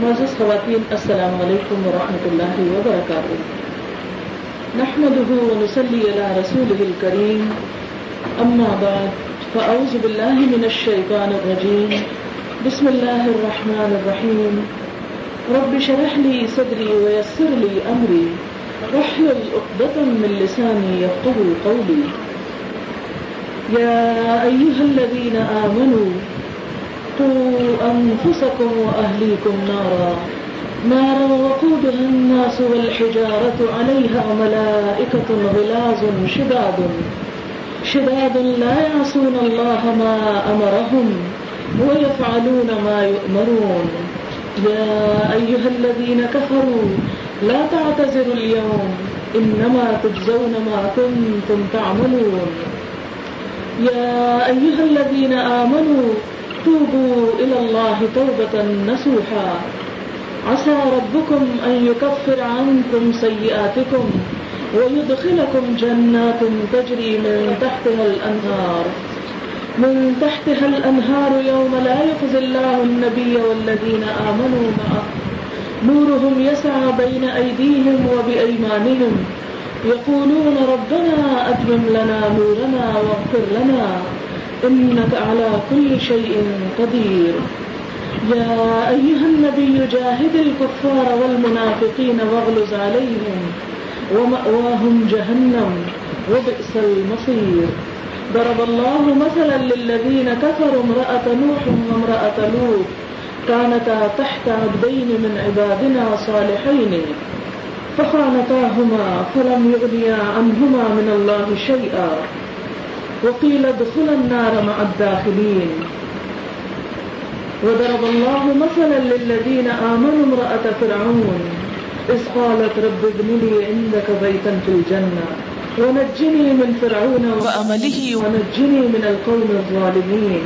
معزز خواتین، السلام علیکم ورحمۃ اللہ وبرکاتہ۔ نحمده ونصلي على رسوله الكريم أما بعد فأعوذ بالله من الشيطان الرجيم بسم الله الرحمن الرحيم رب شرح لي صدري ويسر لي أمري واحلل عقدة من لساني يفقهوا قولي يا أيها الذين آمنوا قوا أنفسكم وأهليكم نارا. نارا وقودها الناس والحجارة عليها ملائكة غلاظ شداد. شداد لا يعصون الله ما أمرهم ويفعلون ما يؤمرون. يا أيها الذين كفروا، لا تعتذروا اليوم. إنما تجزون ما كنتم تعملون. يا أيها الذين آمنوا توبوا إلى الله توبة نسوحا عسى ربكم أن يكفر عنكم سيئاتكم ويدخلكم جنات تجري من تحتها الأنهار. من تحتها الأنهار يوم لا يخزي الله النبي والذين آمنوا معه. نورهم يسعى بين أيديهم وبأيمانهم. يقولون ربنا أتمم لنا نورنا واغفر لنا. إنك على كل شيء قدير. يا أيها النبي جاهد الكفار والمنافقين واغلظ عليهم ومأواهم جهنم وبئس المصير. ضرب الله مثلا للذين كفروا امرأة نوح وامرأة لوط. كانتا تحت عبدين من عبادنا صالحين. فخانتاهما فلم يغنيا عنهما من الله شيئا. وقيل ادخل النار مع الداخلين. وضرب الله مثلا للذين آمنوا امرأة فرعون. إذ قالت رب ابن لي عندك بيتا في الجنة. ونجني من فرعون وأمله ونجني من القوم الظالمين.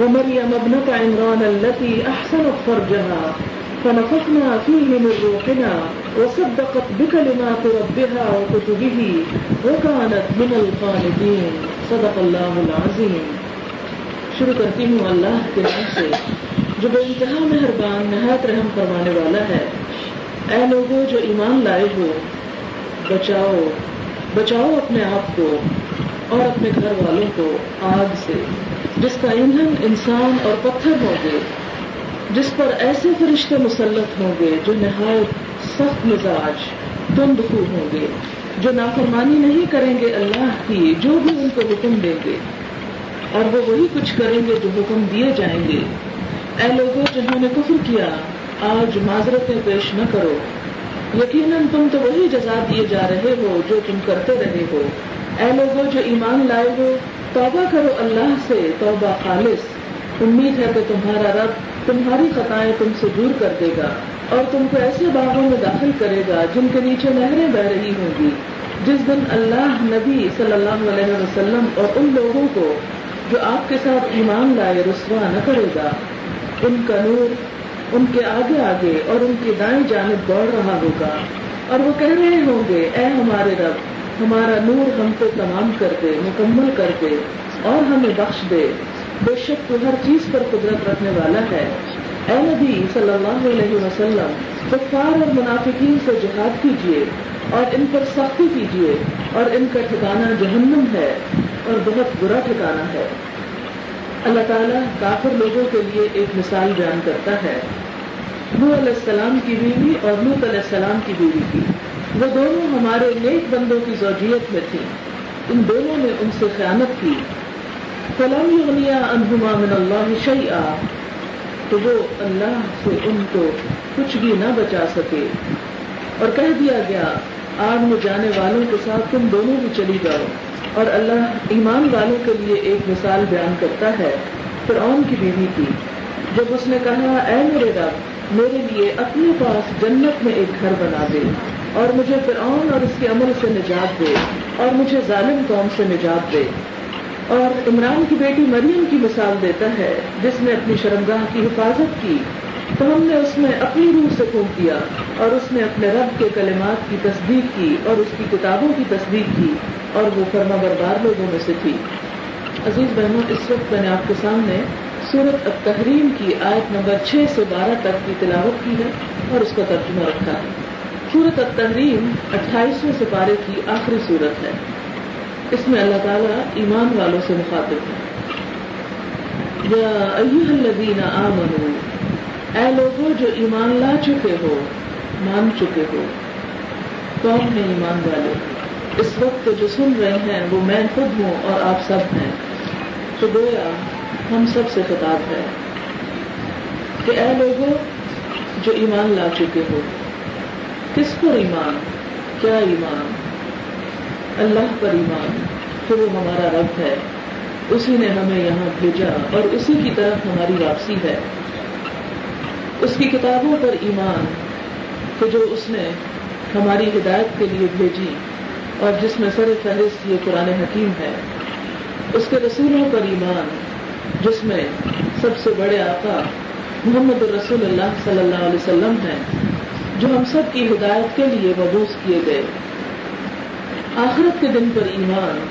ومريم ابنة عمران التي أحسنت فرجها. فنفخنا فيه من روحنا وصدقت بكلمات ربها وكتبه وكانت من القانتين صدق اللہ العظیم شروع کرتی ہوں اللہ کے نام سے، جو بے انتہا مہربان، نہایت رحم فرمانے والا ہے۔ اے لوگوں جو ایمان لائے ہو، بچاؤ بچاؤ اپنے آپ کو اور اپنے گھر والوں کو آگ سے، جس کا ایندھن انسان اور پتھر ہوں گے۔ جس پر ایسے فرشتے مسلط ہوں گے جو نہایت سخت مزاج، تند خو ہوں گے، جو نافرمانی نہیں کریں گے اللہ کی، جو بھی ان کو حکم دیں گے۔ اور وہ وہی کچھ کریں گے جو حکم دیے جائیں گے۔ اے لوگوں جنہوں نے کفر کیا، آج معذرتیں پیش نہ کرو۔ یقیناً تم تو وہی جزا دیے جا رہے ہو جو تم کرتے رہے ہو۔ اے لوگوں جو ایمان لائے ہو، توبہ کرو اللہ سے، توبہ خالص۔ امید ہے کہ تمہارا رب تمہاری خطائیں تم سے دور کر دے گا اور تم کو ایسے باغوں میں داخل کرے گا جن کے نیچے نہریں بہ رہی ہوں گی۔ جس دن اللہ نبی صلی اللہ علیہ وسلم اور ان لوگوں کو جو آپ کے ساتھ ایمان لائے رسوا نہ کرے گا۔ ان کا نور ان کے آگے آگے اور ان کی دائیں جانب دوڑ رہا ہوگا۔ اور وہ کہہ رہے ہوں گے، اے ہمارے رب، ہمارا نور ہم کو تمام کر دے، مکمل کر دے اور ہمیں بخش دے۔ بے شک تو ہر چیز پر قدرت رکھنے والا ہے۔ اے نبی صلی اللہ علیہ وسلم، کفار اور منافقین سے جہاد کیجیے اور ان پر سختی کیجیے اور ان کا ٹھکانہ جہنم ہے اور بہت برا ٹھکانہ ہے۔ اللہ تعالیٰ کافر لوگوں کے لیے ایک مثال بیان کرتا ہے۔ نو علیہ السلام کی بیوی اور نوت علیہ السلام کی بیوی کی وہ دونوں ہمارے نیک بندوں کی زوجیت میں تھیں۔ ان دونوں نے ان سے خیانت کی۔ فلم یغنیا انہما من اللہ شیئا تو وہ اللہ سے ان کو کچھ بھی نہ بچا سکے۔ اور کہہ دیا گیا، آگ میں جانے والوں کے ساتھ تم دونوں بھی چلی جاؤ۔ اور اللہ ایمان والوں کے لیے ایک مثال بیان کرتا ہے فرعون کی بیوی کی۔ جب اس نے کہا، اے میرے رب، میرے لیے اپنے پاس جنت میں ایک گھر بنا دے اور مجھے فرعون اور اس کے عمل سے نجات دے اور مجھے ظالم قوم سے نجات دے۔ اور عمران کی بیٹی مریم کی مثال دیتا ہے، جس نے اپنی شرمگاہ کی حفاظت کی۔ تو ہم نے اس میں اپنی روح سے پھونک دیا اور اس نے اپنے رب کے کلمات کی تصدیق کی اور اس کی کتابوں کی تصدیق کی اور وہ فرما بردار لوگوں میں سے تھی۔ عزیز بہنوں، اس وقت میں نے آپ کے سامنے سورت التحریم کی آیت نمبر چھ سے بارہ تک کی تلاوت کی ہے اور اس کا ترجمہ رکھا ہے۔ سورت التحریم اٹھائیسویں سپارے کی آخری صورت ہے۔ اس میں اللہ تعالیٰ ایمان والوں سے مخاطب ہے۔ یا الذین آمنو اے لوگوں جو ایمان لا چکے ہو، مان چکے ہو کون ہیں ایمان والے، اس وقت جو سن رہے ہیں وہ میں خود ہوں اور آپ سب ہیں۔ تو گویا ہم سب سے خطاب ہے کہ اے لوگوں جو ایمان لا چکے ہو، کس پر ایمان، کیا ایمان؟ اللہ پر ایمان کہ وہ ہمارا رب ہے۔ اسی نے ہمیں یہاں بھیجا اور اسی کی طرف ہماری واپسی ہے۔ اس کی کتابوں پر ایمان، کہ جو اس نے ہماری ہدایت کے لیے بھیجی اور جس میں سر فہرست یہ قرآن حکیم ہے۔ اس کے رسولوں پر ایمان، جس میں سب سے بڑے آقا محمد الرسول اللہ صلی اللہ علیہ وسلم ہیں، جو ہم سب کی ہدایت کے لیے مبوس کیے گئے۔ آخرت کے دن پر ایمان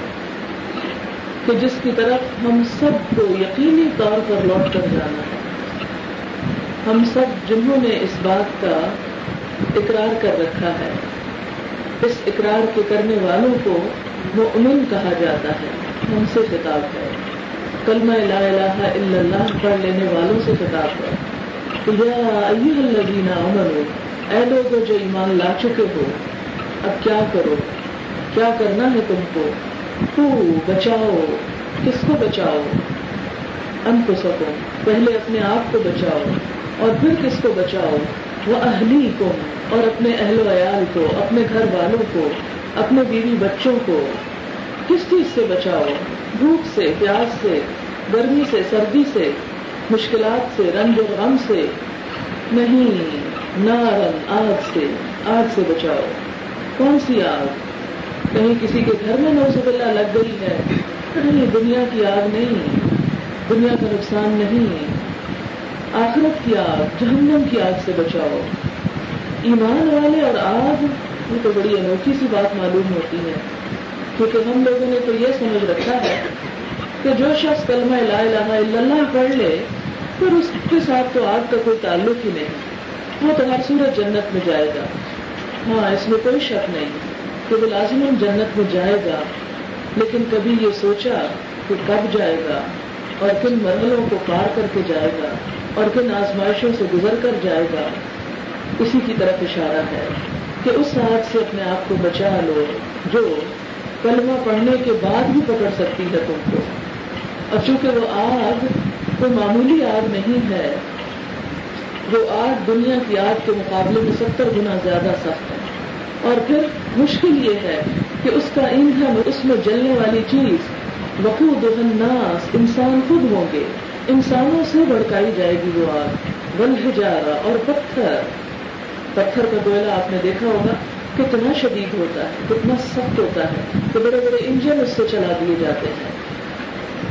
کہ جس کی طرف ہم سب کو یقینی طور پر لوٹ کر جانا ہے۔ ہم سب جنہوں نے اس بات کا اقرار کر رکھا ہے، اس اقرار کے کرنے والوں کو وہ امن کہا جاتا ہے، ہم سے خطاب ہے۔ کلمہ لا الہ الا اللہ پڑھ لینے والوں سے خطاب ہے۔ یا الذین امنوا اے لوگ جو ایمان لا چکے ہو، اب کیا کرو؟ کیا کرنا ہے تم کو؟ تو بچاؤ، کس کو بچاؤ؟ ان کو سکو پہلے اپنے آپ کو بچاؤ اور پھر کس کو بچاؤ؟ وہ اہلی کو اور اپنے اہل و عیال کو، اپنے گھر والوں کو، اپنے بیوی بچوں کو۔ کس چیز سے بچاؤ؟ بھوک سے، پیاس سے، گرمی سے، سردی سے، مشکلات سے، رنج و غم سے۔ نہیں، نارن، آگ سے آگ سے بچاؤ۔ کون سی آگ؟ کہیں کسی کے گھر میں نوزب اللہ لگ گئی ہے نہیں دنیا کی آگ نہیں، دنیا کا نقصان نہیں، آخرت کی آگ، جہنم کی آگ سے بچاؤ۔ ایمان والے اور آگ، یہ تو بڑی انوکھی سی بات معلوم ہوتی ہے۔ کیونکہ ہم لوگوں نے تو یہ سمجھ رکھا ہے کہ جو شخص کلمہ لا الہ الا اللہ پڑھ لے پھر اس کے ساتھ تو آگ کا کوئی تعلق ہی نہیں۔ وہ تو ہر صورت جنت میں جائے گا۔ ہاں اس میں کوئی شک نہیں۔ کہ وہ لازمن جنت میں جائے گا، لیکن کبھی یہ سوچا کہ کب جائے گا اور کن مرحلوں کو پار کر کے جائے گا اور کن آزمائشوں سے گزر کر جائے گا۔ اسی کی طرف اشارہ ہے کہ اس آگ سے اپنے آپ کو بچا لو جو کلمہ پڑھنے کے بعد بھی پکڑ سکتی ہے تم کو۔ اور چونکہ وہ آگ کوئی معمولی آگ نہیں ہے، وہ آگ دنیا کی آگ کے مقابلے میں ستر گنا زیادہ سخت ہے۔ اور پھر مشکل یہ ہے کہ اس کا ایندھن اس میں جلنے والی چیز وقود الناس، انسان خود ہوں گے۔ انسانوں سے بڑکائی جائے گی وہ آگ۔ بل جارا اور پتھر۔ پتھر کا کوئلہ آپ نے دیکھا ہوگا، کتنا شدید ہوتا ہے، کتنا سخت ہوتا ہے، کہ بڑے بڑے انجن اس سے چلا دیے جاتے ہیں۔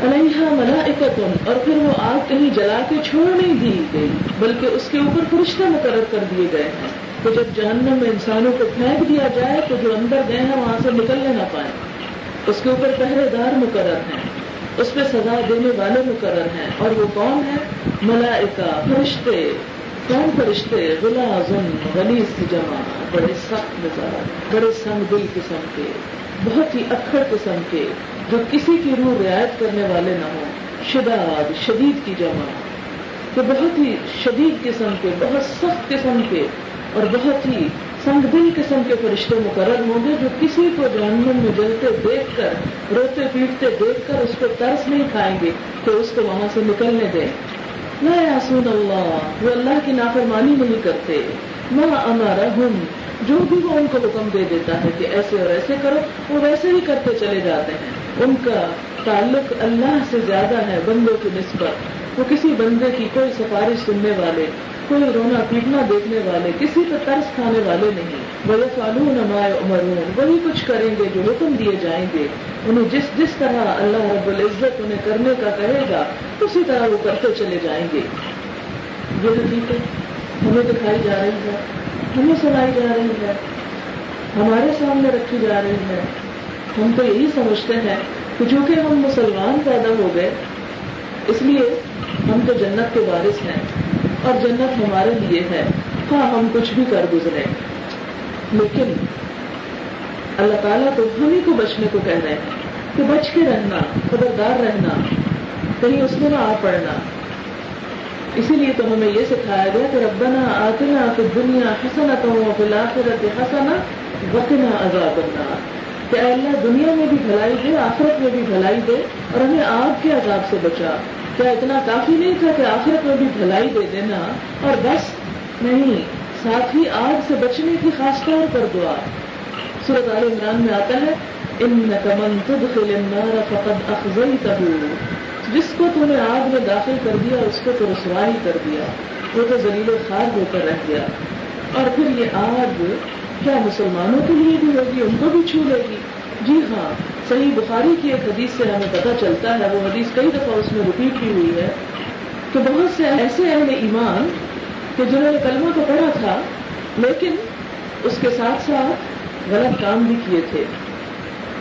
علیہ ملائکتن، اور پھر وہ آگ کہیں جلا کے چھوڑ نہیں دی گئی، بلکہ اس کے اوپر فرشتے مقرر کر دیے گئے ہیں۔ تو جب جہنم میں انسانوں کو پھینک دیا جائے تو جو اندر گئے ہیں وہاں سے نکلنے نہ پائیں۔ اس کے اوپر پہرے دار مقرر ہیں۔ اس پہ سزا دینے والے مقرر ہیں۔ اور وہ کون ہے ملائکہ، فرشتے۔ کون فرشتے؟ غلا ظن غلیظ کی جمع، بڑے سخت مزاج بڑے سنگ دل قسم کے، بہت ہی اکڑ قسم کے، جو کسی کی روح رعایت کرنے والے نہ ہوں۔ شداد، شدید کی جمع۔ کہ بہت ہی شدید قسم کے، بہت سخت قسم کے اور بہت ہی سنگ دل قسم کے فرشتے مقرر ہوں گے جو کسی کو جہنم میں جلتے دیکھ کر، روتے پیٹتے دیکھ کر اس کو ترس نہیں کھائیں گے تو اس کو وہاں سے نکلنے دیں۔ نہ یاسون اللہ، وہ اللہ کی نافرمانی نہیں کرتے۔ نہ ہمارا ہم جو بھی وہ ان کو حکم دے دیتا ہے کہ ایسے اور ایسے کرو، وہ ویسے ہی کرتے چلے جاتے ہیں۔ ان کا تعلق اللہ سے زیادہ ہے بندوں کی نسبت۔ وہ کسی بندے کی کوئی سفارش سننے والے کوئی رونا پیٹنا دیکھنے والے، کسی پہ ترس کھانے والے نہیں۔ بڑے فالون نمائے عمر وہی کچھ کریں گے جو حکم دیے جائیں گے۔ انہیں جس جس طرح اللہ رب العزت انہیں کرنے کا کہے گا، اسی طرح وہ کرتے چلے جائیں گے۔ یہ حقیقت ہمیں دکھائی جا رہی ہے۔ ہمیں سنائی جا رہی ہے۔ ہمارے سامنے رکھی جا رہی ہے۔ ہم تو یہی سمجھتے ہیں کہ چونکہ ہم مسلمان پیدا ہو گئے، اس لیے ہم تو جنت کے وارث ہیں۔ اور جنت ہمارے لیے ہے ہاں ہم کچھ بھی کر گزرے لیکن اللہ تعالیٰ تو ہم ہی کو بچنے کو کہہ رہے ہیں کہ بچ کے رہنا، خبردار رہنا، کہیں اس میں نہ آ پڑنا۔ اسی لیے تو ہمیں یہ سکھایا گیا کہ ربنا آتنا تو دنیا حسنا تو بلاخرت حسنا وقنا عذاب النار۔ کہ اللہ، دنیا میں بھی بھلائی دے، آخرت میں بھی بھلائی دے اور ہمیں آگ کے عذاب سے بچا۔ کیا اتنا کافی نہیں تھا کہ آخرت میں بھی بھلائی دے دینا؟ اور بس، نہیں، ساتھ ہی آگ سے بچنے کی خاص طور پر دعا۔ سورت عال عمران میں آتا ہے ان نقمن تدخل النار فقد اخزیتہ جس کو تم نے آگ میں داخل کر دیا، اس کو تو رسوا ہی کر دیا، وہ تو ذلیل خار ہو کر رہ گیا۔ اور پھر یہ آگ کیا مسلمانوں کے لیے بھی ہوگی؟ ان کو بھی چھو لے گی؟ جی ہاں صحیح بخاری کی ایک حدیث سے ہمیں پتہ چلتا ہے، وہ حدیث کئی دفعہ اس میں رپیٹ کی ہوئی ہے۔ کہ بہت سے ایسے اہل ایمان کہ جنہوں نے کلمہ تو پڑھا تھا، لیکن اس کے ساتھ ساتھ غلط کام بھی کیے تھے۔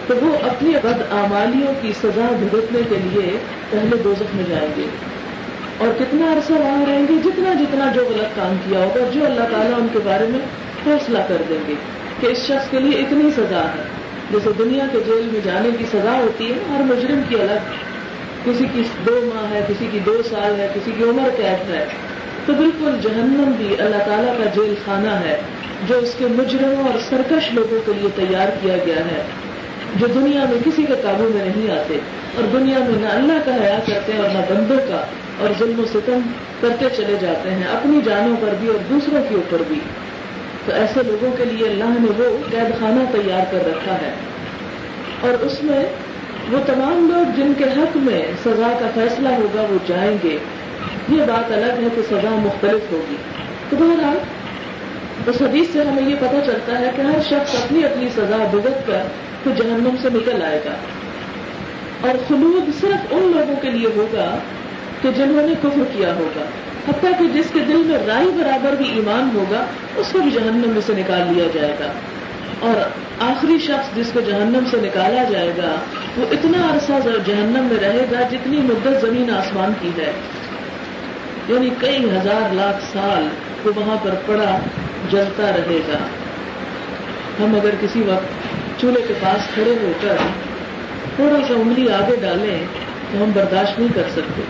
تو وہ اپنی بد آمالیوں کی سزا بھگتنے کے لیے پہلے دوزخ میں جائیں گے۔ اور کتنا عرصہ وہاں رہیں گے؟ جتنا جتنا جو غلط کام کیا ہوگا، جو اللہ تعالیٰ ان کے بارے میں فیصلہ کر دیں گے کہ اس شخص کے لیے اتنی سزا ہے۔ جیسے دنیا کے جیل میں جانے کی سزا ہوتی ہے، ہر مجرم کی الگ۔ کسی کی دو ماہ ہے، کسی کی دو سال ہے، کسی کی عمر قید ہے۔ تو بالکل جہنم بھی اللہ تعالیٰ کا جیل خانہ ہے، جو اس کے مجرموں اور سرکش لوگوں کے لیے تیار کیا گیا ہے۔ جو دنیا میں کسی کے قابو میں نہیں آتے اور دنیا میں نہ اللہ کا حیا کرتے ہیں اور نہ بندوں کا، اور ظلم و ستم کرتے چلے جاتے ہیں، اپنی جانوں پر بھی اور دوسروں کے اوپر بھی۔ تو ایسے لوگوں کے لیے اللہ نے وہ قید خانہ تیار کر رکھا ہے۔ اور اس میں وہ تمام لوگ جن کے حق میں سزا کا فیصلہ ہوگا وہ جائیں گے۔ یہ بات الگ ہے کہ سزا مختلف ہوگی۔ تو بہرحال، اس حدیث سے ہمیں یہ پتہ چلتا ہے کہ ہر شخص اپنی اپنی سزا بھگت کر تو جہنم سے نکل آئے گا۔ اور خلود صرف ان لوگوں کے لیے ہوگا کہ جنہوں نے کفر کیا ہوگا۔ حتیٰ کہ جس کے دل میں رائی برابر بھی ایمان ہوگا، اس کو بھی جہنم میں سے نکال لیا جائے گا۔ اور آخری شخص جس کو جہنم سے نکالا جائے گا، وہ اتنا عرصہ جہنم میں رہے گا جتنی مدت زمین آسمان کی ہے۔ یعنی کئی ہزار لاکھ سال وہ وہاں پر پڑا، جلتا رہے گا۔ ہم اگر کسی وقت چولہے کے پاس کھڑے ہو کر تھوڑا سا انگلی آگے ڈالیں، تو ہم برداشت نہیں کر سکتے۔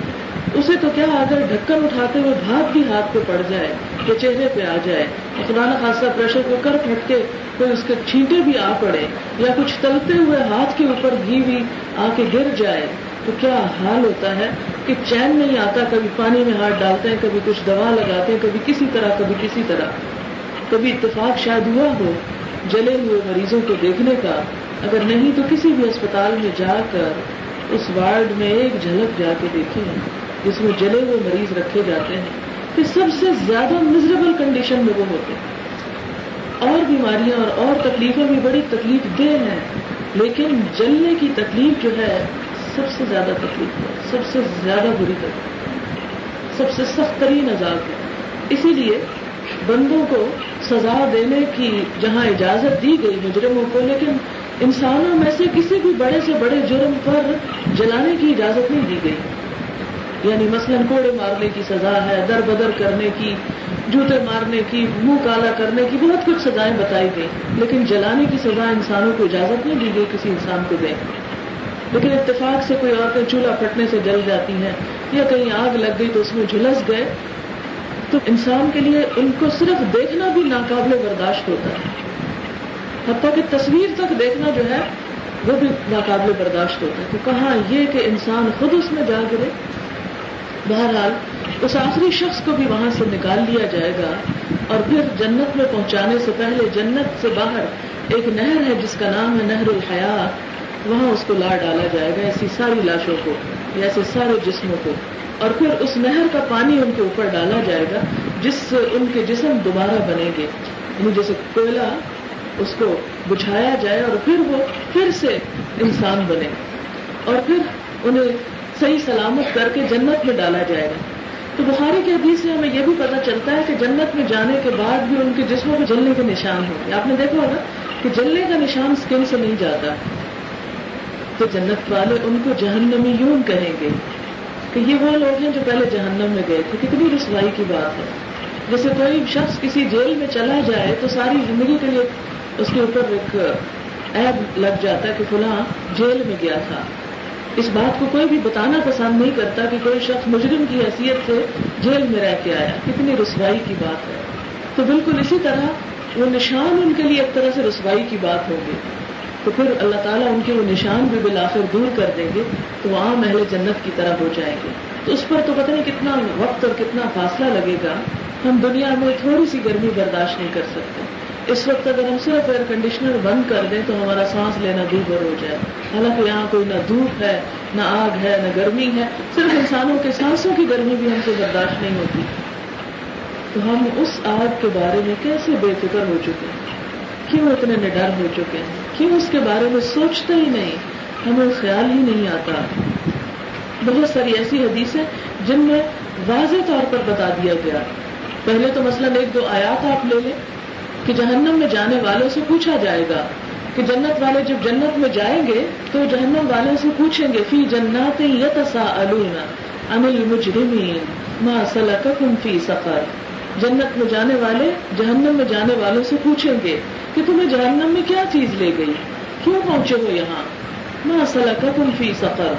اسے تو کیا اگر ڈھکن اٹھاتے ہوئے بھاپ بھی ہاتھ پہ پڑ جائے، کہ چہرے پہ آ جائے۔ خدا خاصا پریشر کوکر پھٹ کے کوئی اس کے چھینٹے بھی آ پڑے یا کچھ تلتے ہوئے ہاتھ کے اوپر گھی بھی آ کے گر جائے۔ تو کیا حال ہوتا ہے کہ چین نہیں آتا، کبھی پانی میں ہاتھ ڈالتے ہیں، کبھی کچھ دوا لگاتے ہیں، کبھی کسی طرح، کبھی کسی طرح۔ کبھی اتفاق شاید ہوا ہو جلے ہوئے مریضوں کو دیکھنے کا۔ اگر نہیں تو کسی بھی اسپتال میں جا کر اس وارڈ میں ایک جھلک جا کے دیکھیں۔ جس میں جلے ہوئے مریض رکھے جاتے ہیں کہ سب سے زیادہ مزریبل کنڈیشن میں وہ ہوتے ہیں۔ اور بیماریاں اور اور تکلیفیں بھی بڑی تکلیف دہ ہیں، لیکن جلنے کی تکلیف جو ہے، سب سے زیادہ تکلیف ہے، سب سے زیادہ بری تکلیف سب سے سخت ترین عذاب ہے۔ اسی لیے بندوں کو سزا دینے کی جہاں اجازت دی گئی مجرموں کو، لیکن انسانوں میں سے کسی بھی بڑے سے بڑے جرم پر جلانے کی اجازت نہیں دی گئی۔ یعنی مثلا کوڑے مارنے کی سزا ہے در بدر کرنے کی، جوتے مارنے کی، منہ کالا کرنے کی، بہت کچھ سزائیں بتائی گئی۔ لیکن جلانے کی سزا انسانوں کو اجازت نہیں دی گئی کسی انسان کو دیں لیکن اتفاق سے کوئی عورتیں چولہا پھٹنے سے جل جاتی ہیں یا کہیں آگ لگ گئی تو اس میں جھلس گئے، تو انسان کے لیے ان کو صرف دیکھنا بھی ناقابل برداشت ہوتا ہے۔ حتیٰ کہ تصویر تک دیکھنا جو ہے، وہ بھی ناقابل برداشت ہوتا ہے۔ تو کہاں یہ کہ انسان خود اس میں جا گرے؟ بہرحال، اس آخری شخص کو بھی وہاں سے نکال لیا جائے گا اور پھر جنت میں پہنچانے سے پہلے جنت سے باہر ایک نہر ہے جس کا نام ہے نہر الحیات وہاں اس کو لا ڈالا جائے گا، ایسی ساری لاشوں کو، یا ایسے سارے جسموں کو۔ اور پھر اس نہر کا پانی ان کے اوپر ڈالا جائے گا، جس سے ان کے جسم دوبارہ بنے گے۔ یعنی جیسے کوئلہ، اس کو بچھایا جائے اور پھر وہ پھر سے انسان بنے۔ اور پھر انہیں صحیح سلامت کر کے جنت میں ڈالا جائے گا۔ تو بخاری کے حدیث سے ہمیں یہ بھی پتہ چلتا ہے کہ جنت میں جانے کے بعد بھی ان کے جسموں میں جلنے کے نشان ہوں گے۔ آپ نے دیکھا ہوگا کہ جلنے کا نشان اسکن سے نہیں جاتا۔ تو جنت والے ان کو جہنمی یوں کہیں گے کہ یہ وہ لوگ ہیں جو پہلے جہنم میں گئے تھے۔ کتنی رسوائی کی بات ہے۔ جیسے کوئی شخص کسی جیل میں چلا جائے تو ساری زندگی کے لیے اس کے اوپر ایک ایب لگ جاتا ہے کہ فلاں جیل میں گیا تھا۔ اس بات کو کوئی بھی بتانا پسند نہیں کرتا کہ کوئی شخص مجرم کی حیثیت سے جیل میں رہ کے آیا کتنی رسوائی کی بات ہے۔ تو بالکل اسی طرح وہ نشان ان کے لیے ایک طرح سے رسوائی کی بات ہوگی۔ تو پھر اللہ تعالیٰ ان کے وہ نشان بھی بالآخر دور کر دیں گے تو وہ عام اہل جنت کی طرح ہو جائیں گے۔ تو اس پر تو پتہ نہیں کتنا وقت اور کتنا فاصلہ لگے گا۔ ہم دنیا میں تھوڑی سی گرمی برداشت نہیں کر سکتے۔ اس وقت اگر ہم صرف ایئر کنڈیشنر بند کر دیں تو ہمارا سانس لینا دوبھر ہو جائے۔ حالانکہ یہاں کوئی نہ دھوپ ہے، نہ آگ ہے، نہ گرمی ہے، صرف انسانوں کے سانسوں کی گرمی بھی ہم سے برداشت نہیں ہوتی۔ تو ہم اس آگ کے بارے میں کیسے بے فکر ہو چکے ہیں؟ کیوں اتنے نڈر ہو چکے ہیں؟ کیوں اس کے بارے میں سوچتے ہی نہیں؟ ہمیں خیال ہی نہیں آتا۔ بہت ساری ایسی حدیثیں جن میں واضح طور پر بتا دیا گیا۔ پہلے تو مثلاً ایک دو آیات آپ لے لیں۔ کہ جہنم میں جانے والوں سے پوچھا جائے گا کہ جنت والے جب جنت میں جائیں گے تو جہنم والوں سے پوچھیں گے، فی جنات یتسا انل مجرمین ما سلککم فی سفر جنت میں جانے والے، جہنم میں جانے والوں سے پوچھیں گے کہ تمہیں جہنم میں کیا چیز لے گئی؟ کیوں پہنچے ہو یہاں؟ ما سلککم فی سفر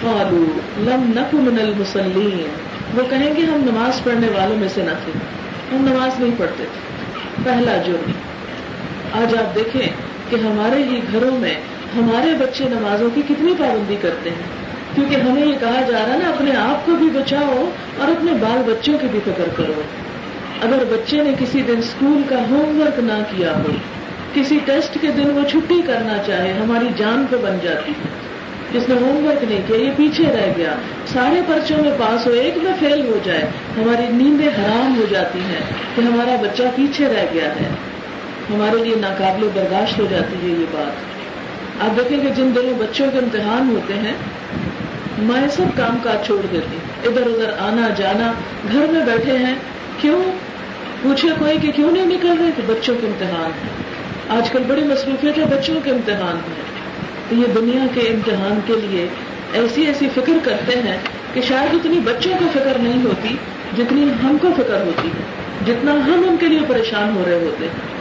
قالوا لم نک من المسلین وہ کہیں گے، ہم نماز پڑھنے والوں میں سے نہ تھے۔ ہم نماز نہیں پڑھتے تھے۔ پہلا جرم آج آپ دیکھیں کہ ہمارے ہی گھروں میں ہمارے بچے نمازوں کی کتنی پابندی کرتے ہیں۔ کیونکہ ہمیں یہ کہا جا رہا ہے نا، اپنے آپ کو بھی بچاؤ اور اپنے بال بچوں کی بھی فکر کرو۔ اگر بچے نے کسی دن اسکول کا ہوم ورک نہ کیا ہو، کسی ٹیسٹ کے دن وہ چھٹی کرنا چاہے، ہماری جان پہ بن جاتی ہے۔ جس نے ہوم ورک نہیں کیا، یہ پیچھے رہ گیا۔ سارے پرچوں میں پاس ہو، ایک میں فیل ہو جائے۔ ہماری نیندیں حرام ہو جاتی ہیں کہ ہمارا بچہ پیچھے رہ گیا ہے۔ ہمارے لیے ناقابل برداشت ہو جاتی ہے یہ بات۔ آپ دیکھیں کہ جن دنوں بچوں کے امتحان ہوتے ہیں مائیں سب کام کاج چھوڑ دیتی۔ ادھر ادھر آنا جانا، گھر میں بیٹھے ہیں، کیوں؟ پوچھے کوئی کہ کیوں نہیں نکل رہے کہ بچوں کے امتحان؟ ہیں آج کل بڑی مصروفیت ہے بچوں کے امتحان ہیں تو یہ دنیا کے امتحان کے لیے ایسی ایسی فکر کرتے ہیں کہ شاید اتنی بچوں کو فکر نہیں ہوتی جتنی ہم کو فکر ہوتی ہے، جتنا ہم ان کے لیے پریشان ہو رہے ہوتے ہیں۔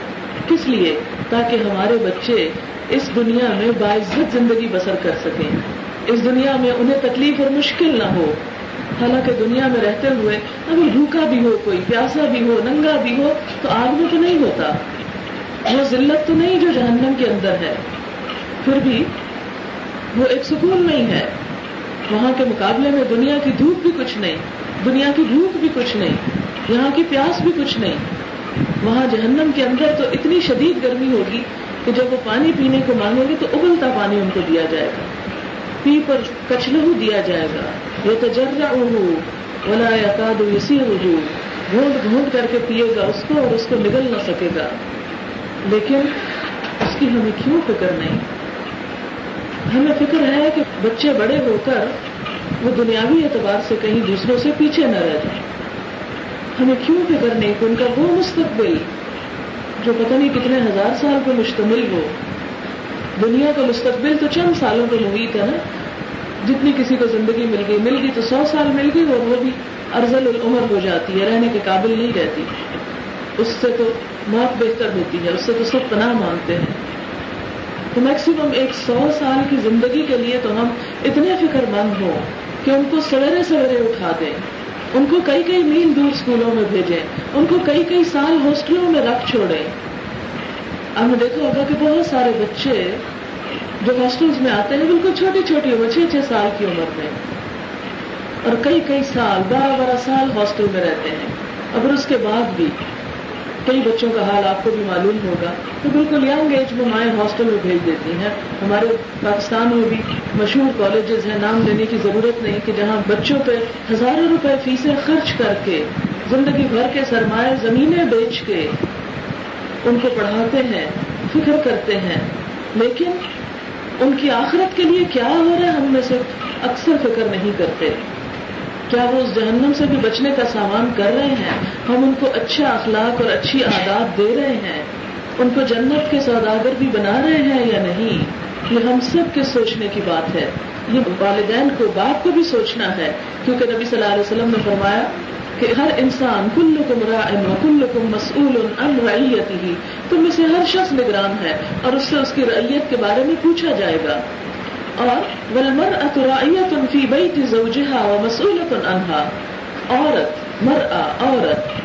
کس لیے؟ تاکہ ہمارے بچے اس دنیا میں باعزت زندگی بسر کر سکیں۔ اس دنیا میں انہیں تکلیف اور مشکل نہ ہو۔ حالانکہ دنیا میں رہتے ہوئے اگر بھوکا بھی ہو، کوئی پیاسا بھی ہو، ننگا بھی ہو، تو آگ میں تو نہیں ہوتا۔ وہ ذلت تو نہیں جو جہنم کے اندر ہے۔ پھر بھی وہ ایک سکون نہیں ہے۔ وہاں کے مقابلے میں دنیا کی دھوپ بھی کچھ نہیں، دنیا کی بھوک بھی کچھ نہیں، یہاں کی پیاس بھی کچھ نہیں۔ وہاں جہنم کے اندر تو اتنی شدید گرمی ہوگی کہ جب وہ پانی پینے کو مانگیں گے تو ابلتا پانی ان کو دیا جائے گا۔ پی پر کچلو دیا جائے گا۔ یہ تجرا ہو ولا یا اسی ہو گھونٹ گھونٹ کر کے پیے گا اس کو اور اس کو نگل نہ سکے گا۔ لیکن اس کی ہمیں کیوں فکر نہیں؟ ہمیں فکر ہے کہ بچے بڑے ہو کر وہ دنیاوی اعتبار سے کہیں دوسروں سے پیچھے نہ رہ جائیں۔ ہمیں کیوں فکر نہیں کہ ان کا وہ مستقبل جو پتہ نہیں کتنے ہزار سال پہ مشتمل ہو۔ دنیا کا مستقبل تو چند سالوں پہ محیط ہے نا۔ جتنی کسی کو زندگی مل گئی مل گئی تو سو سال مل گئی اور وہ بھی ارزل العمر ہو جاتی ہے، رہنے کے قابل نہیں رہتی۔ اس سے تو موت بہتر ہوتی ہے، اس سے تو سب پناہ مانگتے ہیں۔ تو میکسیمم ایک سو سال کی زندگی کے لیے تو ہم اتنے فکر مند ہوں کہ ان کو سویرے سویرے اٹھا دیں، ان کو کئی کئی میل دور اسکولوں میں بھیجیں، ان کو کئی کئی سال ہاسٹلوں میں رکھ چھوڑیں۔ آپ نے دیکھا ہوگا کہ بہت سارے بچے جو ہاسٹلس میں آتے ہیں، بالکل چھوٹی چھوٹی عمر چھ چھ سال کی عمر میں۔ اور کئی کئی سال، بارہ بارہ سال ہاسٹل میں رہتے ہیں۔ اگر اس کے بعد بھی کئی بچوں کا حال آپ کو بھی معلوم ہوگا تو بالکل ینگ ایج میں مائیں ہاسٹل میں بھیج دیتی ہیں۔ ہمارے پاکستان میں بھی مشہور کالجز ہیں۔ نام لینے کی ضرورت نہیں کہ جہاں بچوں پہ ہزاروں روپے فیسیں خرچ کر کے زندگی بھر کے سرمایہ زمینیں بیچ کے ان کو پڑھاتے ہیں، فکر کرتے ہیں۔ لیکن ان کی آخرت کے لیے کیا ہو رہا ہے ہم میں سے اکثر فکر نہیں کرتے۔ کیا وہ اس جہنم سے بھی بچنے کا سامان کر رہے ہیں؟ ہم ان کو اچھا اخلاق اور اچھی عادات دے رہے ہیں۔ ان کو جنت کے سوداگر بھی بنا رہے ہیں یا نہیں؟ یہ ہم سب کے سوچنے کی بات ہے۔ یہ والدین کو باپ کو بھی سوچنا ہے۔ کیونکہ نبی صلی اللہ علیہ وسلم نے فرمایا کہ ہر انسان کل کم رائن و کل کم مسعول ان ہی تم میں سے ہر شخص نگران ہے اور اس سے اس کی ریت کے بارے میں پوچھا جائے گا۔ اور ولمر اترائیت ان فی بئی تھی زوجہ و مسعولت انہا عورت مر عورت.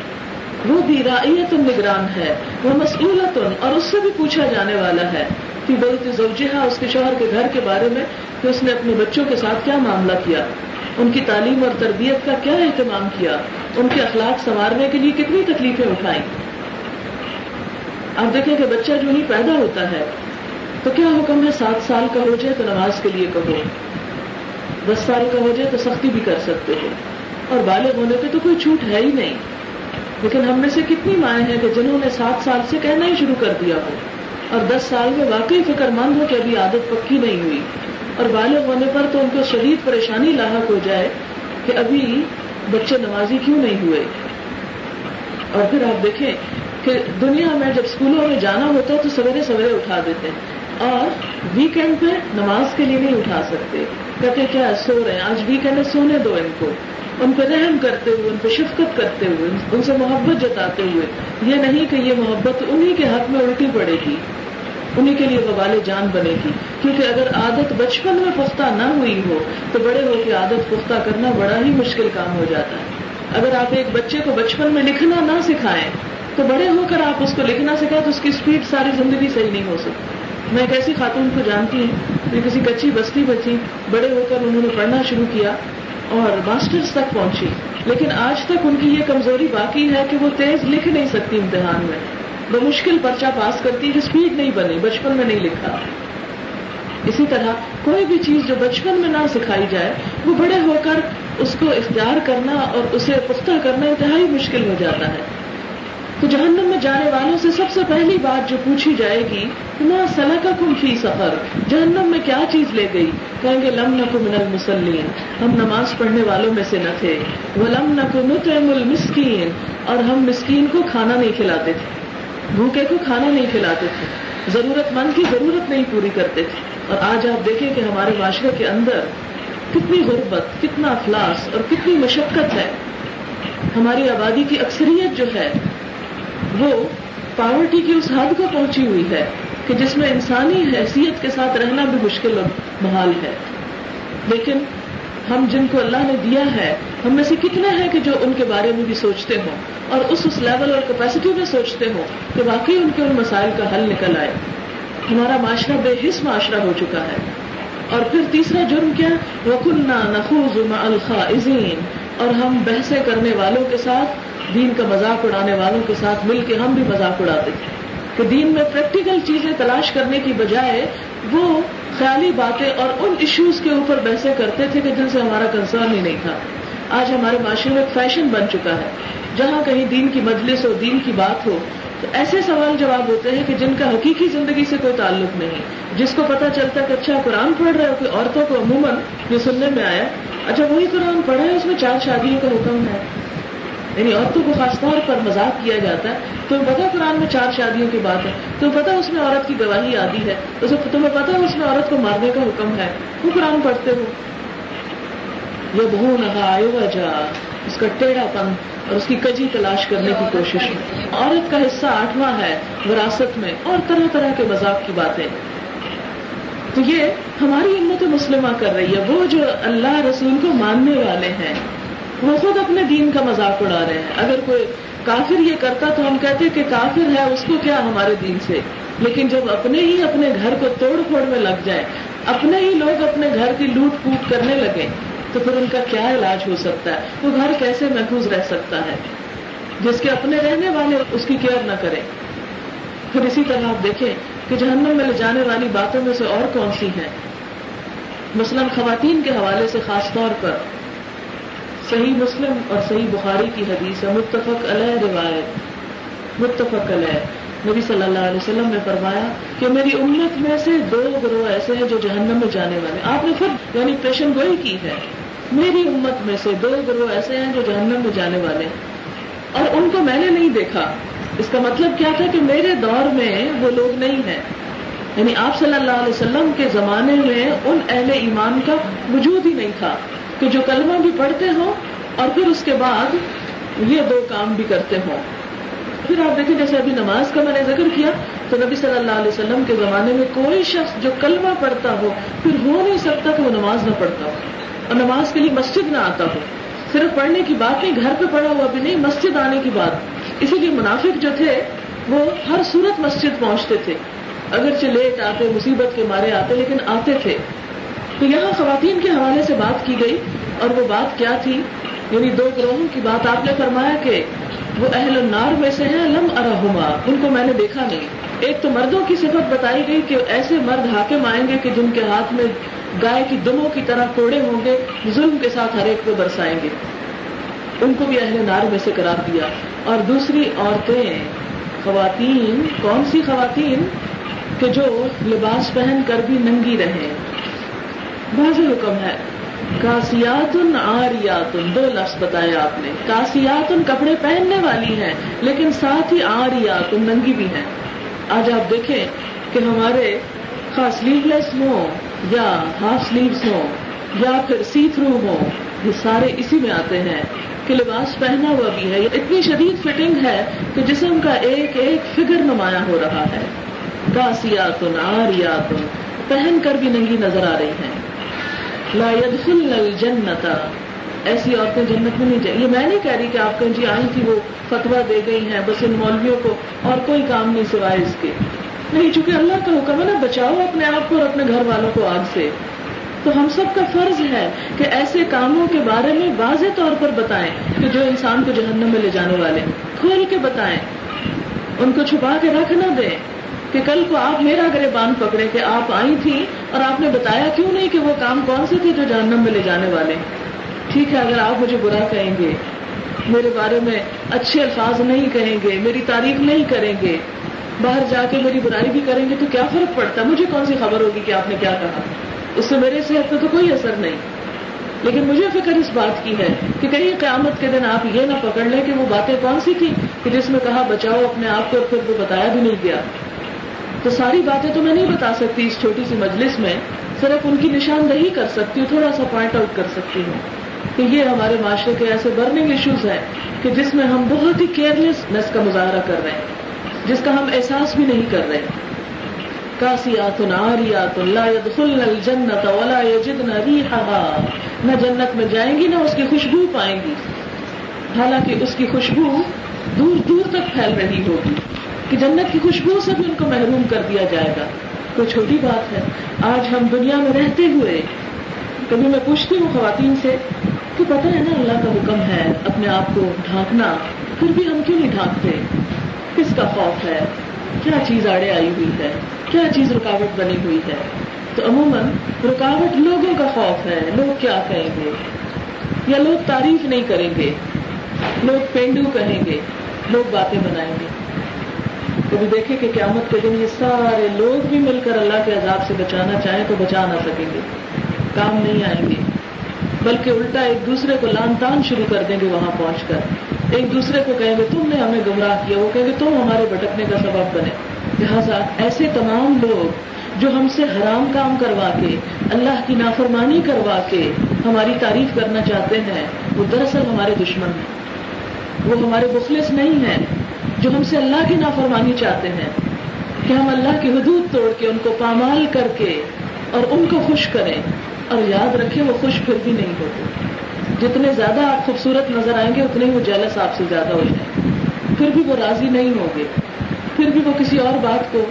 وہ بھی رائیت نگران ہے، وہ مسئولت اور اس سے بھی پوچھا جانے والا ہے۔ کہ بہت زوجہ اس کے شوہر کے گھر کے بارے میں کہ اس نے اپنے بچوں کے ساتھ کیا معاملہ کیا؟ ان کی تعلیم اور تربیت کا کیا اہتمام کیا؟ ان کے اخلاق سنوارنے کے لیے کتنی تکلیفیں اٹھائیں؟ آپ دیکھیں کہ بچہ جو ہی پیدا ہوتا ہے تو کیا حکم ہے؟ سات سال کا ہو جائے تو نماز کے لیے کہو۔ دس سال کا ہو جائے تو سختی بھی کر سکتے ہو اور بالغ ہونے پہ تو کوئی چھوٹ ہے ہی نہیں۔ لیکن ہم میں سے کتنی مائیں ہیں کہ جنہوں نے سات سال سے کہنا ہی شروع کر دیا ہو۔ اور دس سال میں واقعی فکر مند ہو کہ ابھی عادت پکی نہیں ہوئی۔ اور بالغ ہونے پر تو ان کو شدید پریشانی لاحق ہو جائے کہ ابھی بچے نمازی کیوں نہیں ہوئے۔ اور پھر آپ دیکھیں کہ دنیا میں جب اسکولوں میں جانا ہوتا ہے تو سویرے سویرے اٹھا دیتے ہیں۔ اور ویکینڈ پہ نماز کے لیے نہیں اٹھا سکتے۔ کہتے کیا سو رہے ہیں؟ آج ویکینڈ سونے دو ان کو۔ ان پہ رحم کرتے ہوئے، ان پہ شفقت کرتے ہوئے، ان سے محبت جتاتے ہوئے۔ یہ نہیں کہ یہ محبت انہی کے حق میں الٹی پڑے گی، انہی کے لیے وبال جان بنے گی۔ کیونکہ اگر عادت بچپن میں پختہ نہ ہوئی ہو، تو بڑے ہو کے عادت پختہ کرنا بڑا ہی مشکل کام ہو جاتا ہے۔ اگر آپ ایک بچے کو بچپن میں لکھنا نہ سکھائیں، تو بڑے ہو کر آپ اس کو لکھنا سکھائیں تو اس کی اسپیڈ ساری زندگی صحیح نہیں ہو سکتی۔ میں ایک ایسی خاتون کو جانتی ہوں جو کسی کچی بستی بچی بڑے ہو کر انہوں نے پڑھنا شروع کیا اور ماسٹرز تک پہنچی۔ لیکن آج تک ان کی یہ کمزوری باقی ہے کہ وہ تیز لکھ نہیں سکتی امتحان میں۔ وہ مشکل پرچہ پاس کرتی کہ اسپیڈ نہیں بنی، بچپن میں نہیں لکھا۔ اسی طرح کوئی بھی چیز جو بچپن میں نہ سکھائی جائے، وہ بڑے ہو کر اس کو اختیار کرنا اور اسے پختہ کرنا انتہائی مشکل ہو جاتا ہے۔ تو جہنم میں جانے والوں سے سب سے پہلی بات جو پوچھی جائے گی نہ سلا کا کم فی سفر؟ جہنم میں کیا چیز لے گئی؟ کہیں گے، لم نہ من المسلین ہم نماز پڑھنے والوں میں سے نہ تھے۔ وہ لم نہ المسکین اور ہم مسکین کو کھانا نہیں کھلاتے تھے۔ بھوکے کو کھانا نہیں کھلاتے تھے۔ ضرورت مند کی ضرورت نہیں پوری کرتے تھے۔ اور آج آپ دیکھیں کہ ہمارے معاشرے کے اندر کتنی غربت، کتنا افلاس اور کتنی مشقت ہے۔ ہماری آبادی کی اکثریت جو ہے وہ پاورٹی کی اس حد کو پہنچی ہوئی ہے کہ جس میں انسانی حیثیت کے ساتھ رہنا بھی مشکل اور محال ہے۔ لیکن ہم جن کو اللہ نے دیا ہے، ہم میں سے کتنے ہیں کہ جو ان کے بارے میں بھی سوچتے ہوں اور اس اس لیول اور کیپیسٹی میں سوچتے ہوں کہ واقعی ان کے ان مسائل کا حل نکل آئے۔ ہمارا معاشرہ بے حص معاشرہ ہو چکا ہے۔ اور پھر تیسرا جرم کیا؟ وکنہ نخوز الخا عظیم اور ہم بحثیں کرنے والوں کے ساتھ، دین کا مذاق اڑانے والوں کے ساتھ مل کے ہم بھی مذاق اڑاتے تھے کہ دین میں پریکٹیکل چیزیں تلاش کرنے کی بجائے وہ خیالی باتیں اور ان ایشوز کے اوپر بحثیں کرتے تھے کہ جن سے ہمارا کنسرن ہی نہیں تھا۔ آج ہمارے معاشرے میں ایک فیشن بن چکا ہے۔ جہاں کہیں دین کی مجلس ہو، دین کی بات ہو تو ایسے سوال جواب ہوتے ہیں کہ جن کا حقیقی زندگی سے کوئی تعلق نہیں، جس کو پتا چلتا کہ اچھا قرآن پڑھ رہے ہو کہ عورتوں کو عموماً یہ سننے میں آیا اچھا وہی قرآن پڑھا ہے اس میں چار شادیوں کا حکم ہے۔ یعنی عورتوں کو خاص طور پر مذاق کیا جاتا ہے۔ تمہیں پتا قرآن میں چار شادیوں کی بات ہے۔ تمہیں پتا اس میں عورت کی گواہی آدھی ہے۔ تمہیں پتا اس میں عورت کو مارنے کا حکم ہے۔ وہ قرآن پڑھتے ہو۔ یہ بہو نہ جا اس کا ٹیڑھا پن اور اس کی کجی تلاش کرنے کی کوشش میں۔ عورت کا حصہ آٹھواں ہے وراثت میں اور طرح طرح کے مذاق کی باتیں۔ تو یہ ہماری امت مسلمہ کر رہی ہے، وہ جو اللہ رسول کو ماننے والے ہیں، وہ خود اپنے دین کا مذاق اڑا رہے ہیں۔ اگر کوئی کافر یہ کرتا تو ہم کہتے کہ کافر ہے، اس کو کیا ہمارے دین سے؟ لیکن جب اپنے ہی اپنے گھر کو توڑ پھوڑ میں لگ جائے اپنے ہی لوگ اپنے گھر کی لوٹ پوٹ کرنے لگے تو پھر ان کا کیا علاج ہو سکتا ہے؟ وہ گھر کیسے محفوظ رہ سکتا ہے؟ جس کے اپنے رہنے والے اس کی کیئر نہ کریں۔ پھر اسی طرح آپ دیکھیں کہ جہنم میں لے جانے والی باتوں میں سے اور کون سی ہیں؟ مثلاً خواتین کے حوالے سے خاص طور پر صحیح مسلم اور صحیح بخاری کی حدیث ہے، متفق علیہ روایت، متفق علیہ۔ نبی صلی اللہ علیہ وسلم نے فرمایا کہ میری امت میں سے دو گروہ ایسے ہیں جو جہنم میں جانے والے آپ نے پھر یعنی پیشن گوئی کی ہے۔ میری امت میں سے دو گروہ ایسے ہیں جو جہنم میں جانے والے ہیں۔ اور ان کو میں نے نہیں دیکھا۔ اس کا مطلب کیا تھا کہ میرے دور میں وہ لوگ نہیں ہیں۔ یعنی آپ صلی اللہ علیہ وسلم کے زمانے میں ان اہل ایمان کا وجود ہی نہیں تھا۔ کہ جو کلمہ بھی پڑھتے ہوں اور پھر اس کے بعد یہ دو کام بھی کرتے ہوں۔ پھر آپ دیکھیں جیسے ابھی نماز کا میں نے ذکر کیا تو نبی صلی اللہ علیہ وسلم کے زمانے میں کوئی شخص جو کلمہ پڑھتا ہو، پھر ہو نہیں سکتا کہ وہ نماز نہ پڑھتا ہو اور نماز کے لیے مسجد نہ آتا ہو۔ صرف پڑھنے کی بات نہیں، گھر پہ پڑھا ہوا بھی نہیں، مسجد آنے کی بات۔ اسی لیے منافق جو تھے، وہ ہر صورت مسجد پہنچتے تھے۔ اگرچہ لیٹ آتے، مصیبت کے مارے آتے، لیکن آتے تھے۔ تو یہاں خواتین کے حوالے سے بات کی گئی اور وہ بات کیا تھی؟ یعنی دو گروہوں کی بات آپ نے فرمایا کہ وہ اہل النار میں سے ہیں، لم ارحما ان کو میں نے دیکھا نہیں۔ ایک تو مردوں کی صفت بتائی گئی کہ ایسے مرد حاکم آئیں گے کہ جن کے ہاتھ میں گائے کی دموں کی طرح کوڑے ہوں گے، ظلم کے ساتھ ہر ایک کو برسائیں گے۔ ان کو بھی اہل نار میں سے قرار دیا۔ اور دوسری عورتیں، خواتین، کون سی خواتین کہ جو لباس پہن کر بھی ننگی رہیں۔ واضح حکم ہے کاسیات آریات دو لفظ بتائے آپ نے۔ کاسیات کپڑے پہننے والی ہیں، لیکن ساتھ ہی آریات ننگی بھی ہیں۔ آج آپ دیکھیں کہ ہمارے خاص سلیو لیس ہوں یا ہاف سلیوز ہوں یا پھر سی تھرو ہوں، یہ سارے اسی میں آتے ہیں کہ لباس پہنا ہوا بھی ہے۔ اتنی شدید فٹنگ ہے کہ جسم کا ایک ایک فگر نمایاں ہو رہا ہے۔ کاسیات آریات پہن کر بھی ننگی نظر آ رہی ہیں۔ لا يدخل الجنت ایسی عورتیں جنت میں نہیں جائیں۔ یہ میں نہیں کہہ رہی کہ آپ کہیں جی آئی تھی وہ فتوا دے گئی ہیں، بس ان مولویوں کو اور کوئی کام نہیں سوائے اس کے۔ نہیں، چونکہ اللہ کا حکم ہے نا، بچاؤ اپنے آپ کو اور اپنے گھر والوں کو آگ سے۔ تو ہم سب کا فرض ہے کہ ایسے کاموں کے بارے میں واضح طور پر بتائیں کہ جو انسان کو جہنم میں لے جانے والے، کھول کے بتائیں۔ ان کو چھپا کے رکھ نہ دیں۔ کہ کل کو آپ میرا گرے باندھ پکڑے کہ آپ آئی تھی اور آپ نے بتایا کیوں نہیں کہ وہ کام کون سے تھے جو جہنم میں لے جانے والے ٹھیک ہے، اگر آپ مجھے برا کہیں گے، میرے بارے میں اچھے الفاظ نہیں کہیں گے، میری تعریف نہیں کریں گے، باہر جا کے میری برائی بھی کریں گے، تو کیا فرق پڑتا؟ مجھے کون سی خبر ہوگی کہ آپ نے کیا کہا؟ اس سے میرے صحت پہ تو کوئی اثر نہیں۔ لیکن مجھے فکر اس بات کی ہے کہ کہیں قیامت کے دن آپ یہ نہ پکڑ لیں کہ وہ باتیں کون سی تھی کہ جس میں کہا بچاؤ اپنے آپ کو اور پھر وہ بتایا بھی نہیں گیا۔ تو ساری باتیں تو میں نہیں بتا سکتی اس چھوٹی سی مجلس میں، صرف ان کی نشاندہی کر سکتی ہوں، تھوڑا سا پوائنٹ آؤٹ کر سکتی ہوں۔ کہ یہ ہمارے معاشرے کے ایسے برننگ ایشوز ہیں کہ جس میں ہم بہت ہی کیئرلیسنیس کا مظاہرہ کر رہے ہیں، جس کا ہم احساس بھی نہیں کر رہے۔ کاسیات ناریات لا يدخلن الجنت ولا يجدن ريحها نہ جنت میں جائیں گی، نہ اس کی خوشبو پائیں گی۔ حالانکہ اس کی خوشبو دور دور تک پھیل رہی ہوگی۔ کہ جنت کی خوشبو سے بھی ان کو محروم کر دیا جائے گا۔ کوئی چھوٹی بات ہے۔ آج ہم دنیا میں رہتے ہوئے کبھی میں پوچھتی ہوں خواتین سے کہ پتہ ہے نا اللہ کا حکم ہے اپنے آپ کو ڈھانکنا، پھر بھی ہم کیوں نہیں ڈھانکتے؟ کس کا خوف ہے؟ کیا چیز آڑے آئی ہوئی ہے؟ کیا چیز رکاوٹ بنی ہوئی ہے؟ تو عموماً رکاوٹ لوگوں کا خوف ہے۔ لوگ کیا کہیں گے؟ یا لوگ تعریف نہیں کریں گے؟ لوگ پینڈو کہیں گے؟ لوگ باتیں بنائیں گے۔ کبھی دیکھیں کہ قیامت کے دن یہ سارے لوگ بھی مل کر اللہ کے عذاب سے بچانا چاہیں تو بچا نہ سکیں گے۔ کام نہیں آئیں گے۔ بلکہ الٹا ایک دوسرے کو لان تان شروع کر دیں گے وہاں پہنچ کر۔ ایک دوسرے کو کہیں گے، تم نے ہمیں گمراہ کیا۔ وہ کہیں گے، تم ہمارے بھٹکنے کا سبب بنے۔ لہٰذا ایسے تمام لوگ جو ہم سے حرام کام کروا کے، اللہ کی نافرمانی کروا کے ہماری تعریف کرنا چاہتے ہیں، وہ دراصل ہمارے دشمن ہیں۔ وہ ہمارے مخلص نہیں ہیں۔ جو ہم سے اللہ کی نافرمانی چاہتے ہیں، کہ ہم اللہ کی حدود توڑ کے ان کو پامال کر کے اور ان کو خوش کریں۔ اور یاد رکھیں، وہ خوش پھر بھی نہیں ہوتے۔ جتنے زیادہ آپ خوبصورت نظر آئیں گے، اتنے ہی وہ جیلس آپ سے زیادہ ہو جائیں۔ پھر بھی وہ راضی نہیں ہوں گے۔ پھر بھی وہ کسی اور بات کو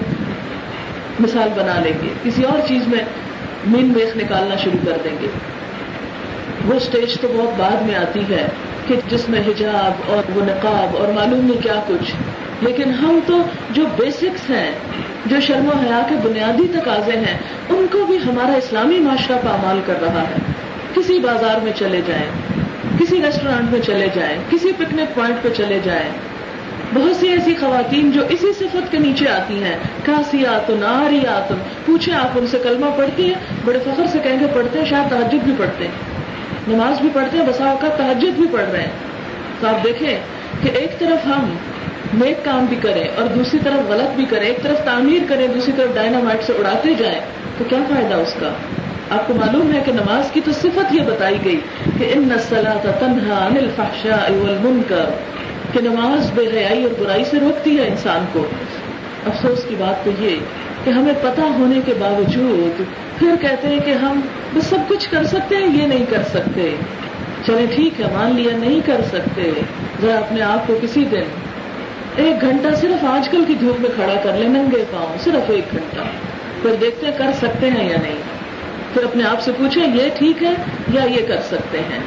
مثال بنا لیں گے۔ کسی اور چیز میں مین میخ نکالنا شروع کر دیں گے۔ وہ اسٹیج تو بہت بعد میں آتی ہے۔ کہ جس میں حجاب اور وہ نقاب اور معلوم نہیں کیا کچھ۔ لیکن ہم تو جو بیسکس ہیں، جو شرم و حیا کے بنیادی تقاضے ہیں، ان کو بھی ہمارا اسلامی معاشرہ پامال کر رہا ہے۔ کسی بازار میں چلے جائیں، کسی ریسٹورینٹ میں چلے جائیں، کسی پکنک پوائنٹ پہ چلے جائیں۔ بہت سی ایسی خواتین جو اسی صفت کے نیچے آتی ہیں کاسی آتن آری آتن پوچھیں آپ ان سے کلمہ پڑھتی ہیں، بڑے فخر سے کہیں گے پڑھتے ہیں، شاید تحجد بھی پڑھتے ہیں۔ نماز بھی پڑھتے ہیں، بسا اوقات تحجد بھی پڑھ رہے ہیں۔ تو آپ دیکھیں کہ ایک طرف ہم نیک کام بھی کریں اور دوسری طرف غلط بھی کریں، ایک طرف تعمیر کریں، دوسری طرف ڈائنامائٹ سے اڑاتے جائیں، تو کیا فائدہ اس کا؟ آپ کو معلوم ہے کہ نماز کی تو صفت یہ بتائی گئی کہ ان نسلا کا تنہا انل فاشا کر کہ نماز بے حیائی اور برائی سے روکتی ہے انسان کو۔ افسوس کی بات تو یہ کہ ہمیں پتا ہونے کے باوجود پھر کہتے ہیں کہ ہم بس سب کچھ کر سکتے ہیں، یہ نہیں کر سکتے۔ چلے ٹھیک ہے، مان لیا نہیں کر سکتے۔ ذرا اپنے آپ کو کسی دن ایک گھنٹہ صرف آج کل کی دھوپ میں کھڑا کر لیں، ننگے پاؤں، صرف ایک گھنٹہ۔ پھر دیکھتے کر سکتے ہیں یا نہیں۔ پھر اپنے آپ سے پوچھیں، یہ ٹھیک ہے یا یہ کر سکتے ہیں؟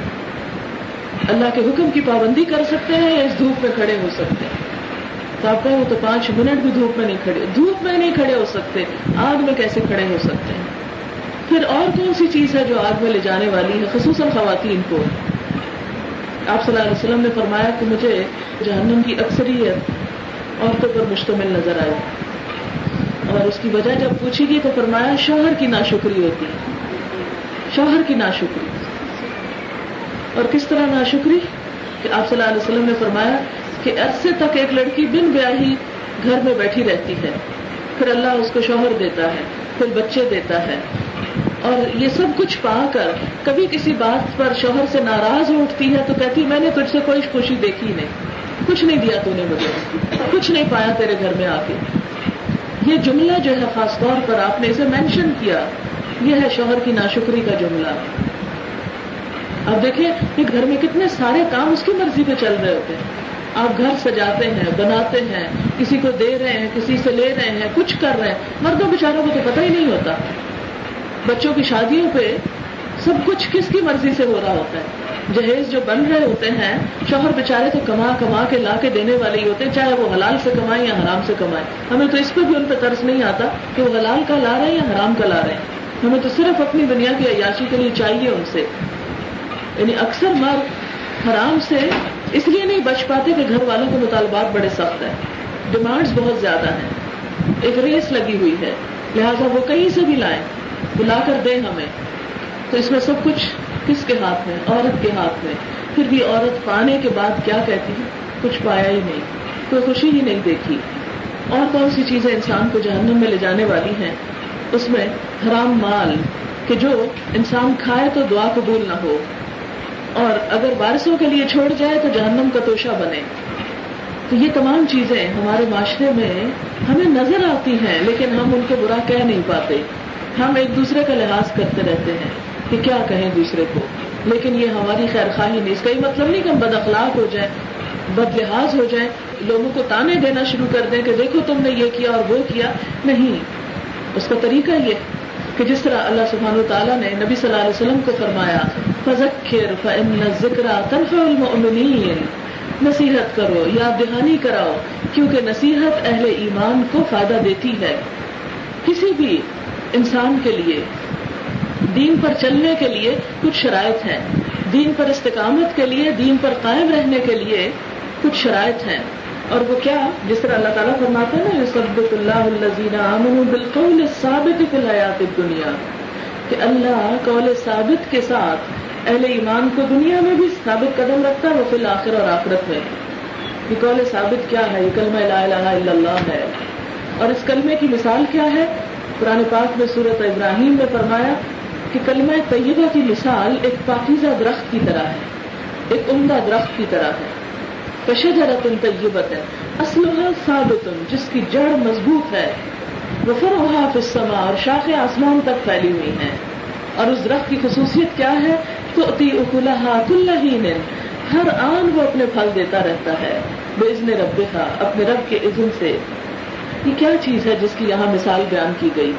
اللہ کے حکم کی پابندی کر سکتے ہیں یا اس دھوپ میں کھڑے ہو سکتے ہیں؟ تو آپ کہیں وہ تو پانچ منٹ بھی دھوپ میں نہیں کھڑے، دھوپ میں نہیں کھڑے ہو سکتے، آگ میں کیسے کھڑے ہو سکتے ہیں؟ پھر اور کون سی چیز ہے جو آگ میں لے جانے والی ہے؟ خصوصاً خواتین کو۔ آپ صلی اللہ علیہ وسلم نے فرمایا کہ مجھے جہنم کی اکثریت عورتوں پر مشتمل نظر آئی۔ اور اس کی وجہ جب پوچھی گئی تو فرمایا، شوہر کی ناشکری ہوتی شوہر کی ناشکری۔ اور کس طرح ناشکری؟ کہ آپ صلی اللہ علیہ وسلم نے فرمایا کہ عرصے تک ایک لڑکی بن بیاہی گھر میں بیٹھی رہتی ہے۔ پھر اللہ اس کو شوہر دیتا ہے، پھر بچے دیتا ہے۔ اور یہ سب کچھ پا کر کبھی کسی بات پر شوہر سے ناراض اٹھتی ہے تو کہتی میں نے تجھ سے کوئی خوشی دیکھی نہیں۔ کچھ نہیں دیا تو نے مجھے۔ کچھ نہیں پایا تیرے گھر میں آ کے۔ یہ جملہ جو ہے، خاص طور پر آپ نے اسے مینشن کیا، یہ ہے شوہر کی ناشکری کا جملہ۔ اب دیکھیں کہ گھر میں کتنے سارے کام اس کی مرضی پہ چل رہے ہوتے ہیں۔ آپ گھر سجاتے ہیں، بناتے ہیں، کسی کو دے رہے ہیں، کسی سے لے رہے ہیں، کچھ کر رہے ہیں۔ مردوں بیچاروں کو تو پتہ ہی نہیں ہوتا۔ بچوں کی شادیوں پہ سب کچھ کس کی مرضی سے ہو رہا ہوتا ہے؟ جہیز جو بن رہے ہوتے ہیں، شوہر بیچارے تو کما کما کے لا کے دینے والے ہی ہوتے ہیں، چاہے وہ حلال سے کمائیں یا حرام سے کمائیں۔ ہمیں تو اس پہ بھی ان پہ طرز نہیں آتا کہ وہ حلال کا لا رہے ہیں یا حرام کا لا رہے ہیں۔ ہمیں تو صرف اپنی دنیا کی عیاشی کے لیے چاہیے ان سے۔ یعنی اکثر مرد حرام سے اس لیے نہیں، بچ پاتے کہ گھر والوں کے مطالبات بڑے سخت ہیں۔ ڈیمانڈز بہت زیادہ ہیں۔ ایک ریس لگی ہوئی ہے۔ لہذا وہ کہیں سے بھی لائیں، بلا کر دیں ہمیں۔ تو اس میں سب کچھ کس کے ہاتھ میں؟ عورت کے ہاتھ میں۔ پھر بھی عورت پانے کے بعد کیا کہتی ہے؟ کچھ پایا ہی نہیں، کوئی خوشی ہی نہیں دیکھی۔ اور کون سی چیزیں انسان کو جہنم میں لے جانے والی ہیں؟ اس میں حرام مال، کہ جو انسان کھائے تو دعا قبول نہ ہو۔ اور اگر بارشوں کے لیے چھوڑ جائے تو جہنم کا توشہ بنے۔ تو یہ تمام چیزیں ہمارے معاشرے میں ہمیں نظر آتی ہیں، لیکن ہم ان کو برا کہہ نہیں پاتے۔ ہم ایک دوسرے کا لحاظ کرتے رہتے ہیں کہ کیا کہیں دوسرے کو۔ لیکن یہ ہماری خیر خواہی نہیں، اس کا یہ مطلب نہیں کہ ہم بد اخلاق ہو جائیں، بد لحاظ ہو جائیں، لوگوں کو تانے دینا شروع کر دیں کہ دیکھو تم نے یہ کیا اور وہ کیا۔ نہیں، اس کا طریقہ یہ کہ جس طرح اللہ سبحانہ و تعالیٰ نے نبی صلی اللہ علیہ وسلم کو فرمایا، فذکر فإن ذکر تنفع المؤمنین نصیحت کرو یا دہانی کراؤ، کیونکہ نصیحت اہل ایمان کو فائدہ دیتی ہے۔ کسی بھی انسان کے لیے، دین پر چلنے کے لیے کچھ شرائط ہیں۔ دین پر استقامت کے لیے، دین پر قائم رہنے کے لیے کچھ شرائط ہیں۔ اور وہ کیا جس طرح اللہ تعالیٰ فرماتے ہیں نا سبت اللہ الزین بالقول ثابت فی الحیات دنیا کہ اللہ قول ثابت کے ساتھ اہل ایمان کو دنیا میں بھی ثابت قدم رکھتا ہے، وہ فی الآخر اور آخرت میں۔ یہ قول ثابت کیا ہے؟ یہ کلمہ لا الہ الا اللہ ہے۔ اور اس کلمے کی مثال کیا ہے؟ قرآن پاک میں صورت ابراہیم میں فرمایا کہ کلمہ طیبہ کی مثال ایک پاکیزہ درخت کی طرح ہے، ایک عمدہ درخت کی طرح ہے۔ کشجرت طیبت ہے اسلحہ ثابت، جس کی جڑ مضبوط ہے. وہ فروحا فسما اور شاخ آسمان تک پھیلی ہوئی ہیں. اور اس درخت کی خصوصیت کیا ہے؟ تو اتی اکلحا کل ہر آن وہ اپنے پھل دیتا رہتا ہے بے ازن رب اپنے رب کے عزن سے. یہ کیا چیز ہے جس کی یہاں مثال بیان کی گئی؟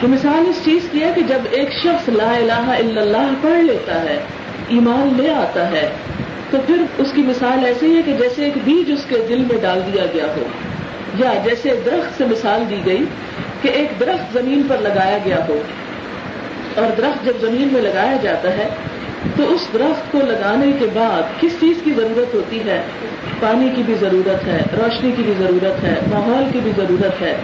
تو مثال اس چیز کی ہے کہ جب ایک شخص لا الہ الا اللہ پڑھ لیتا ہے، ایمان لے آتا ہے تو پھر اس کی مثال ایسی ہے کہ جیسے ایک بیج اس کے دل میں ڈال دیا گیا ہو، یا جیسے درخت سے مثال دی گئی کہ ایک درخت زمین پر لگایا گیا ہو۔ اور درخت جب زمین میں لگایا جاتا ہے، تو اس درخت کو لگانے کے بعد کس چیز کی ضرورت ہوتی ہے؟ پانی کی بھی ضرورت ہے، روشنی کی بھی ضرورت ہے، ماحول کی بھی ضرورت ہے۔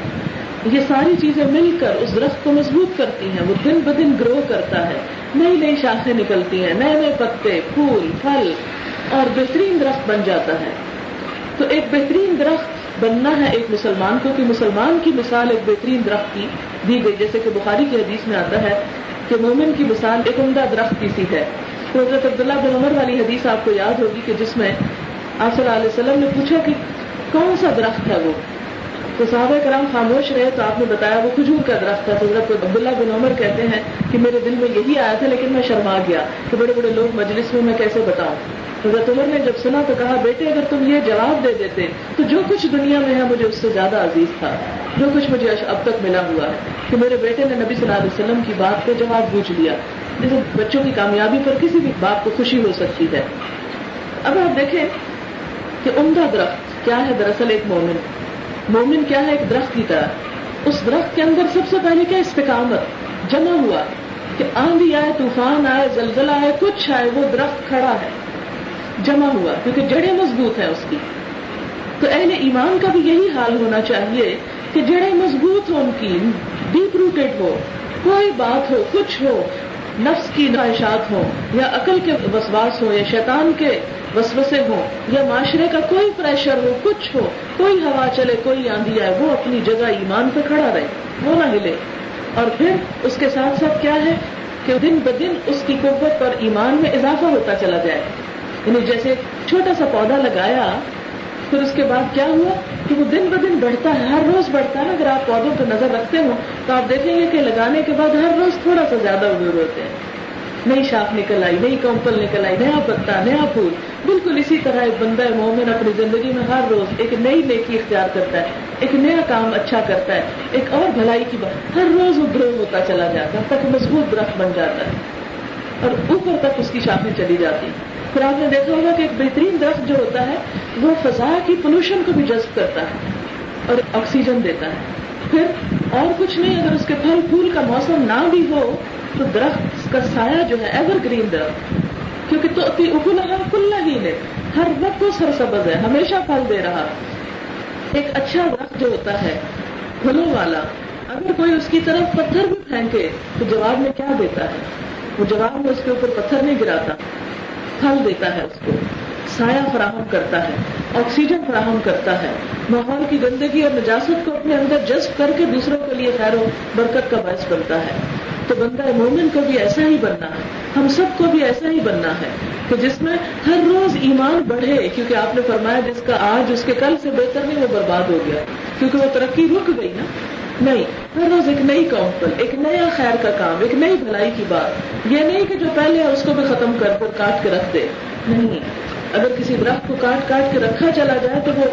یہ ساری چیزیں مل کر اس درخت کو مضبوط کرتی ہیں، وہ دن بدن گرو کرتا ہے۔ نئی نئی شاخیں نکلتی ہیں، نئے نئے پتے، پھول، پھل۔ اور بہترین درخت بن جاتا ہے۔ تو ایک بہترین درخت بننا ہے ایک مسلمان کو۔ کہ مسلمان کی مثال ایک بہترین درخت کی دی گئی۔ جیسے کہ بخاری کی حدیث میں آتا ہے کہ مومن کی مثال ایک عمدہ درخت کی سی ہے۔ تو حضرت عبداللہ بن عمر والی حدیث آپ کو یاد ہوگی کہ جس میں آپ صلی اللہ علیہ وسلم نے پوچھا کہ کون سا درخت ہے وہ؟ تو صحابہ کرام خاموش رہے تو آپ نے بتایا وہ کھجور کا درخت تھا تو حضرت عبداللہ بن عمر کہتے ہیں کہ میرے دل میں یہی آیا تھا لیکن میں شرما گیا کہ بڑے بڑے لوگ مجلس میں میں کیسے بتاؤں۔ حضرت عمر نے جب سنا تو کہا، بیٹے، اگر تم یہ جواب دے دیتے تو جو کچھ دنیا میں ہے مجھے اس سے زیادہ عزیز تھا۔ جو کچھ مجھے اب تک ملا ہوا ہے کہ میرے بیٹے نے نبی صلی اللہ علیہ وسلم کی بات پہ جواب پوچھ لیا۔ جیسے بچوں کی کامیابی پر کسی بھی بات کو خوشی ہو سکتی ہے۔ اب آپ دیکھیں کہ عمدہ درخت کیا ہے؟ دراصل ایک مومن۔ مومن کیا ہے ایک درخت کی طرح؟ اس درخت کے اندر سب سے پہلے کیا استقامت، جمع ہوا کہ آندھی آئے، طوفان آئے، زلزلہ آئے، کچھ آئے، وہ درخت کھڑا ہے، جمع ہوا، کیونکہ جڑیں مضبوط ہیں اس کی۔ تو اہل ایمان کا بھی یہی حال ہونا چاہیے کہ جڑیں مضبوط ہو ان کی ڈیپ روٹیڈ ہو، کوئی بات ہو، کچھ ہو، نفس کی خواہشات ہوں، یا عقل کے وسواس ہو یا شیطان کے وسوسے ہوں یا معاشرے کا کوئی پریشر ہو، کچھ ہو، کوئی ہوا چلے، کوئی آندھی آئے، وہ اپنی جگہ ایمان پہ کھڑا رہے، وہ نہ ہلے۔ اور پھر اس کے ساتھ ساتھ کیا ہے کہ دن بدن اس کی قوت پر ایمان میں اضافہ ہوتا چلا جائے۔ یعنی جیسے چھوٹا سا پودا لگایا، پھر اس کے بعد کیا ہوا کہ وہ دن بدن بڑھتا ہے، ہر روز بڑھتا ہے۔ اگر آپ پودوں پہ نظر رکھتے ہوں تو آپ دیکھیں گے کہ لگانے کے بعد ہر روز تھوڑا سا زیادہ اگور ہوتے ہیں۔ نئی شاخ نکل آئی، نئی کمپل نکل آئی، نیا پتا، نیا پھول۔ بالکل اسی طرح ایک بندہ مومن اپنی زندگی میں ہر روز ایک نئی نیکی اختیار کرتا ہے، ایک نیا کام اچھا کرتا ہے، ایک اور بھلائی کی بات۔ ہر روز وہ گرو ہوتا چلا جاتا ہے تک مضبوط درخت بن جاتا ہے۔ اور اوپر تک اس کی شاخیں چلی جاتی پھر آپ نے دیکھا ہوگا کہ ایک بہترین درخت جو ہوتا ہے، وہ فضا کی پولوشن کو بھی جذب کرتا ہے اور آکسیجن دیتا ہے۔ پھر اور کچھ نہیں، اگر اس کے پھل پھول کا موسم نہ بھی ہو تو درخت کا سایہ جو ہے ایور گرین درخت. کیونکہ تو اکل کل ہی ہے ہر وقت وہ سرسبز ہے، ہمیشہ پھل دے رہا. ایک اچھا درخت جو ہوتا ہے، پھلوں والا. اگر کوئی اس کی طرف پتھر بھی پھینکے، تو جواب میں کیا دیتا ہے؟ وہ جواب میں اس کے اوپر پتھر نہیں گراتا. پھل دیتا ہے اس کو. سایہ فراہم کرتا ہے، آکسیجن فراہم کرتا ہے. ماحول کی گندگی اور نجاست کو اپنے اندر جذب کر کے دوسروں کے لیے خیر و برکت کا باعث بنتا ہے۔ تو بندہ مومن کو بھی ایسا ہی بننا ہے۔ ہم سب کو بھی ایسا ہی بننا ہے۔ کہ جس میں ہر روز ایمان بڑھے، کیونکہ آپ نے فرمایا جس کا آج اس کے کل سے بہتر نہیں، وہ برباد ہو گیا۔ کیونکہ وہ ترقی رک گئی نا۔ نہیں، ہر روز ایک نئی کاؤنٹل ایک نیا خیر کا کام، ایک نئی بھلائی کی بات۔ یہ نہیں کہ جو پہلے ہے، اس کو بھی ختم کر کر کاٹ کے رکھ دے۔ نہیں، اگر کسی درخت کو کاٹ کاٹ کے رکھا چلا جائے تو وہ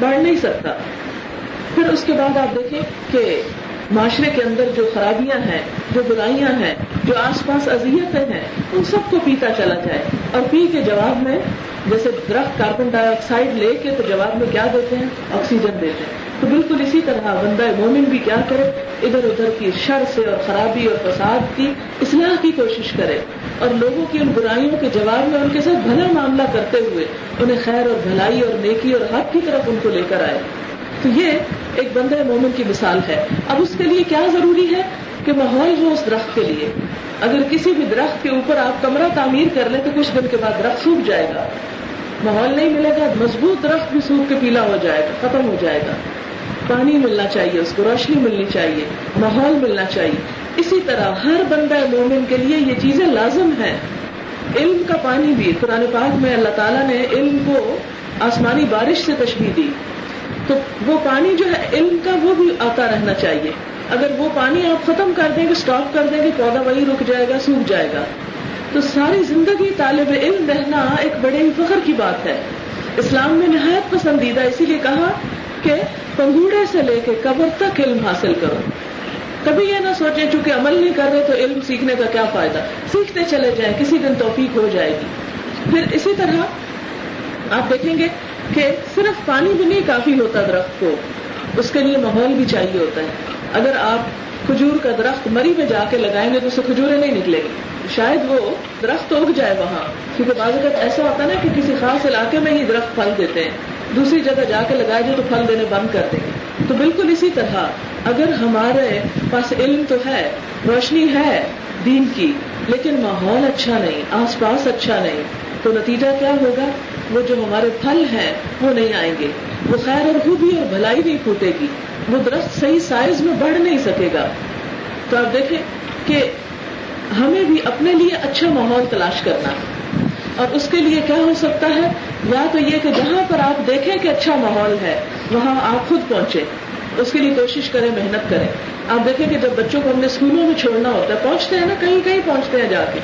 بڑھ نہیں سکتا۔ پھر اس کے بعد آپ دیکھیں کہ معاشرے کے اندر جو خرابیاں ہیں، جو برائیاں ہیں، جو آس پاس اذیتیں ہیں، ان سب کو پیتا چلا جائے۔ اور پی کے جواب میں، جیسے درخت کاربن ڈائی آکسائڈ لے کے تو جواب میں کیا دیتے ہیں؟ آکسیجن دیتے ہیں۔ تو بالکل اسی طرح بندہ مومن بھی کیا کرے؟ ادھر ادھر کی شر سے اور خرابی اور فساد کی اصلاح کی کوشش کرے۔ اور لوگوں کی ان برائیوں کے جواب میں ان کے ساتھ بھلا معاملہ کرتے ہوئے انہیں خیر اور بھلائی اور نیکی اور حق کی طرف ان کو لے کر آئے۔ تو یہ ایک بندہ مومن کی مثال ہے۔ اب اس کے لیے کیا ضروری ہے کہ ماحول ہو اس درخت کے لیے۔ اگر کسی بھی درخت کے اوپر آپ کمرہ تعمیر کر لیں تو کچھ دن کے بعد درخت سوکھ جائے گا۔ ماحول نہیں ملے گا، مضبوط درخت بھی سوکھ کے پیلا ہو جائے گا، ختم ہو جائے گا۔ پانی ملنا چاہیے، اس کو روشنی ملنی چاہیے، ماحول ملنا چاہیے۔ اسی طرح ہر بندہ مومن کے لیے یہ چیزیں لازم ہیں۔ علم کا پانی بھی، قرآن پاک میں اللہ تعالیٰ نے علم کو آسمانی بارش سے تشبیح دی۔ تو وہ پانی جو ہے، علم کا وہ بھی آتا رہنا چاہیے۔ اگر وہ پانی آپ ختم کر دیں گے اسٹاپ کر دیں گے، پودا وہی رک جائے گا، سوکھ جائے گا۔ تو ساری زندگی طالب علم رہنا ایک بڑے ہی فخر کی بات ہے۔ اسلام میں نہایت پسندیدہ اسی لیے کہا کہ پنگوڑے سے لے کے قبر تک علم حاصل کرو۔ کبھی یہ نہ سوچیں، چونکہ عمل نہیں کر رہے تو علم سیکھنے کا کیا فائدہ؟ سیکھتے چلے جائیں، کسی دن توفیق ہو جائے گی۔ پھر اسی طرح آپ دیکھیں گے کہ صرف پانی بھی نہیں کافی ہوتا درخت کو، اس کے لیے ماحول بھی چاہیے ہوتا ہے۔ اگر آپ کھجور کا درخت مری میں جا کے لگائیں گے تو اسے کھجوریں نہیں نکلے گی۔ شاید وہ درخت اگ جائے وہاں، کیونکہ بعض اوقات ایسا ہوتا ہے نا کہ کسی خاص علاقے میں ہی درخت پھل دیتے ہیں، دوسری جگہ جا کے لگائے جائے تو پھل دینے بند کر دیں گے۔ تو بالکل اسی طرح اگر ہمارے پاس علم تو ہے، روشنی ہے دین کی، لیکن ماحول اچھا نہیں، آس پاس اچھا نہیں، تو نتیجہ کیا ہوگا؟ وہ جو ہمارے پھل ہیں، وہ نہیں آئیں گے۔ وہ خیر اور خوبی اور بھلائی نہیں پھوٹے گی۔ وہ درخت صحیح سائز میں بڑھ نہیں سکے گا۔ تو آپ دیکھیں کہ ہمیں بھی اپنے لیے اچھا ماحول تلاش کرنا۔ ہے اور اس کے لیے کیا ہو سکتا ہے؟ یا تو یہ کہ جہاں پر آپ دیکھیں کہ اچھا ماحول ہے، وہاں آپ خود پہنچے اس کے لیے کوشش کریں، محنت کریں۔ آپ دیکھیں کہ جب بچوں کو ہم نے اسکولوں میں چھوڑنا ہوتا ہے، پہنچتے ہیں نا، کہیں کہیں پہنچتے ہیں جا کے۔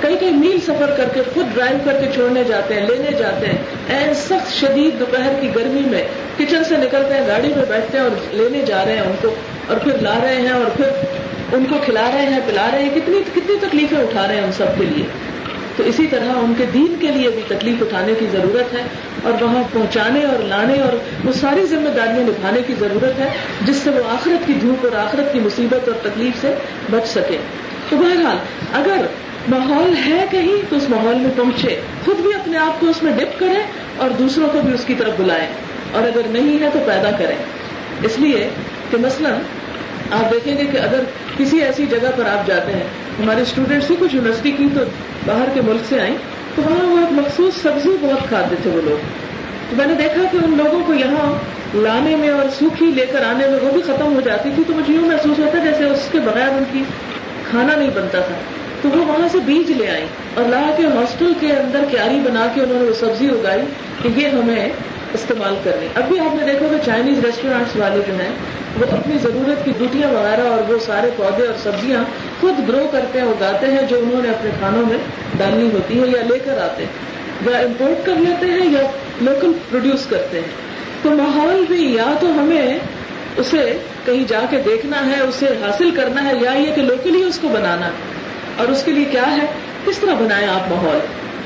کئی کئی میل سفر کر کے خود ڈرائیو کر کے چھوڑنے جاتے ہیں، لینے جاتے ہیں۔ این سخت شدید دوپہر کی گرمی میں کچن سے نکلتے ہیں، گاڑی میں بیٹھتے ہیں اور لینے جا رہے ہیں ان کو، اور پھر لا رہے ہیں اور پھر ان کو کھلا رہے ہیں، پلا رہے ہیں۔ کتنی کتنی تکلیفیں اٹھا رہے ہیں ان سب کے لیے۔ تو اسی طرح ان کے دین کے لیے بھی تکلیف اٹھانے کی ضرورت ہے اور وہاں پہنچانے اور لانے اور وہ ساری ذمہ داریاں نبھانے کی ضرورت ہے، جس سے وہ آخرت کی دھوپ اور آخرت کی مصیبت اور تکلیف سے بچ سکے۔ تو بہرحال اگر ماحول ہے کہیں تو اس ماحول میں پہنچے۔ خود بھی اپنے آپ کو اس میں ڈپ کریں اور دوسروں کو بھی اس کی طرف بلائیں۔ اور اگر نہیں ہے تو پیدا کریں۔ اس لیے کہ مثلا آپ دیکھیں گے کہ اگر کسی ایسی جگہ پر آپ جاتے ہیں، ہمارے اسٹوڈینٹس ہی کچھ یونیورسٹی کی تو باہر کے ملک سے آئیں تو وہاں وہ ایک مخصوص سبزی بہت کھاتے تھے وہ لوگ۔ تو میں نے دیکھا کہ ان لوگوں کو یہاں لانے میں اور سوکھی لے کر آنے میں وہ بھی ختم ہو جاتی تھی تو مجھے یوں محسوس ہوتا جیسے اس کے بغیر ان کی کھانا نہیں بنتا تھا۔ تو وہ وہاں سے بیج لے آئی اور لا کے ہاسٹل کے اندر کیاری بنا کے انہوں نے وہ سبزی اگائی کہ یہ ہمیں استعمال کرنی۔ اب بھی آپ نے دیکھا کہ چائنیز ریسٹورینٹس والے جو ہیں، وہ اپنی ضرورت کی بوٹیاں وغیرہ اور وہ سارے پودے اور سبزیاں خود گرو کرتے ہیں، اگاتے ہیں، جو انہوں نے اپنے کھانوں میں ڈالنی ہوتی ہے یا لے کر آتے ہیں۔ یا امپورٹ کر لیتے ہیں یا لوکل پروڈیوس کرتے ہیں۔ تو ماحول بھی یا تو ہمیں اسے کہیں جا کے دیکھنا ہے، اسے حاصل کرنا ہے، یا یہ کہ لوکلی اس کو بنانا ہے۔ اور اس کے لیے کیا ہے؟ کس طرح بنائیں آپ ماحول؟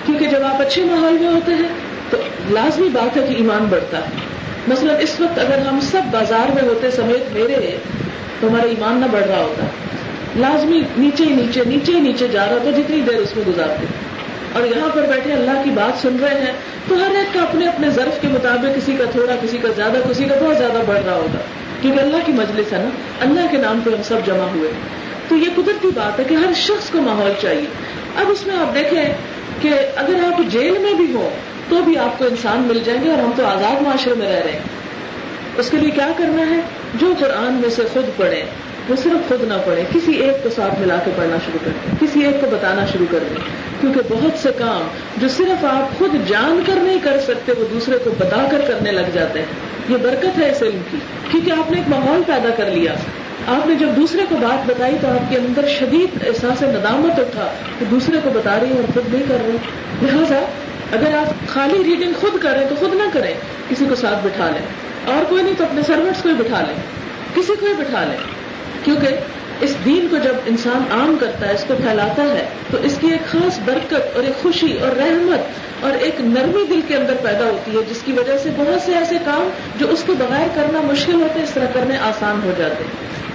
کیونکہ جب آپ اچھے ماحول میں ہوتے ہیں، تو لازمی بات ہے کہ ایمان بڑھتا ہے۔ مثلا اس وقت اگر ہم سب بازار میں ہوتے سمیت میرے تو ہمارا ایمان نہ بڑھ رہا ہوتا۔ لازمی نیچے ہی نیچے نیچے ہی نیچے جا رہا ہوتا، جتنی دیر اس میں گزارتے۔ اور یہاں پر بیٹھے اللہ کی بات سن رہے ہیں، تو ہر ایک کا اپنے اپنے ظرف کے مطابق کسی کا تھوڑا، کسی کا زیادہ، کسی کا بہت زیادہ بڑھ رہا ہوگا کیونکہ اللہ کی مجلس ہے نا، اللہ کے نام پہ ہم سب جمع ہوئے۔ تو یہ قدرتی بات ہے کہ ہر شخص کو ماحول چاہیے۔ اب اس میں آپ دیکھیں کہ اگر آپ جیل میں بھی ہوں تو بھی آپ کو انسان مل جائیں گے اور ہم تو آزاد معاشرے میں رہ رہے ہیں۔ اس کے لیے کیا کرنا ہے؟ جو قرآن میں سے خود پڑھے وہ صرف خود نہ پڑھے کسی ایک کو ساتھ ملا کے پڑھنا شروع کر دیں کسی ایک کو بتانا شروع کر دیں۔ کیونکہ بہت سے کام جو صرف آپ خود جان کر نہیں کر سکتے، وہ دوسرے کو بتا کر کرنے لگ جاتے ہیں۔ یہ برکت ہے اس علم کی، کیونکہ آپ نے ایک ماحول پیدا کر لیا۔ آپ نے جب دوسرے کو بات بتائی تو آپ کے اندر شدید احساس ندامت اٹھا کہ دوسرے کو بتا رہی اور خود نہیں کر رہے لہٰذا اگر آپ خالی ریڈنگ خود کریں تو خود نہ کریں، کسی کو ساتھ بٹھا لیں۔ اور کوئی نہیں تو اپنے سروٹس کو ہی بٹھا لیں۔ کسی کو ہی بٹھا لیں۔ کیونکہ اس دین کو جب انسان عام کرتا ہے، اس کو پھیلاتا ہے، تو اس کی ایک خاص برکت اور ایک خوشی اور رحمت اور ایک نرمی دل کے اندر پیدا ہوتی ہے، جس کی وجہ سے بہت سے ایسے کام جو اس کو بغیر کرنا مشکل ہوتے، اس طرح کرنے آسان ہو جاتے ہیں۔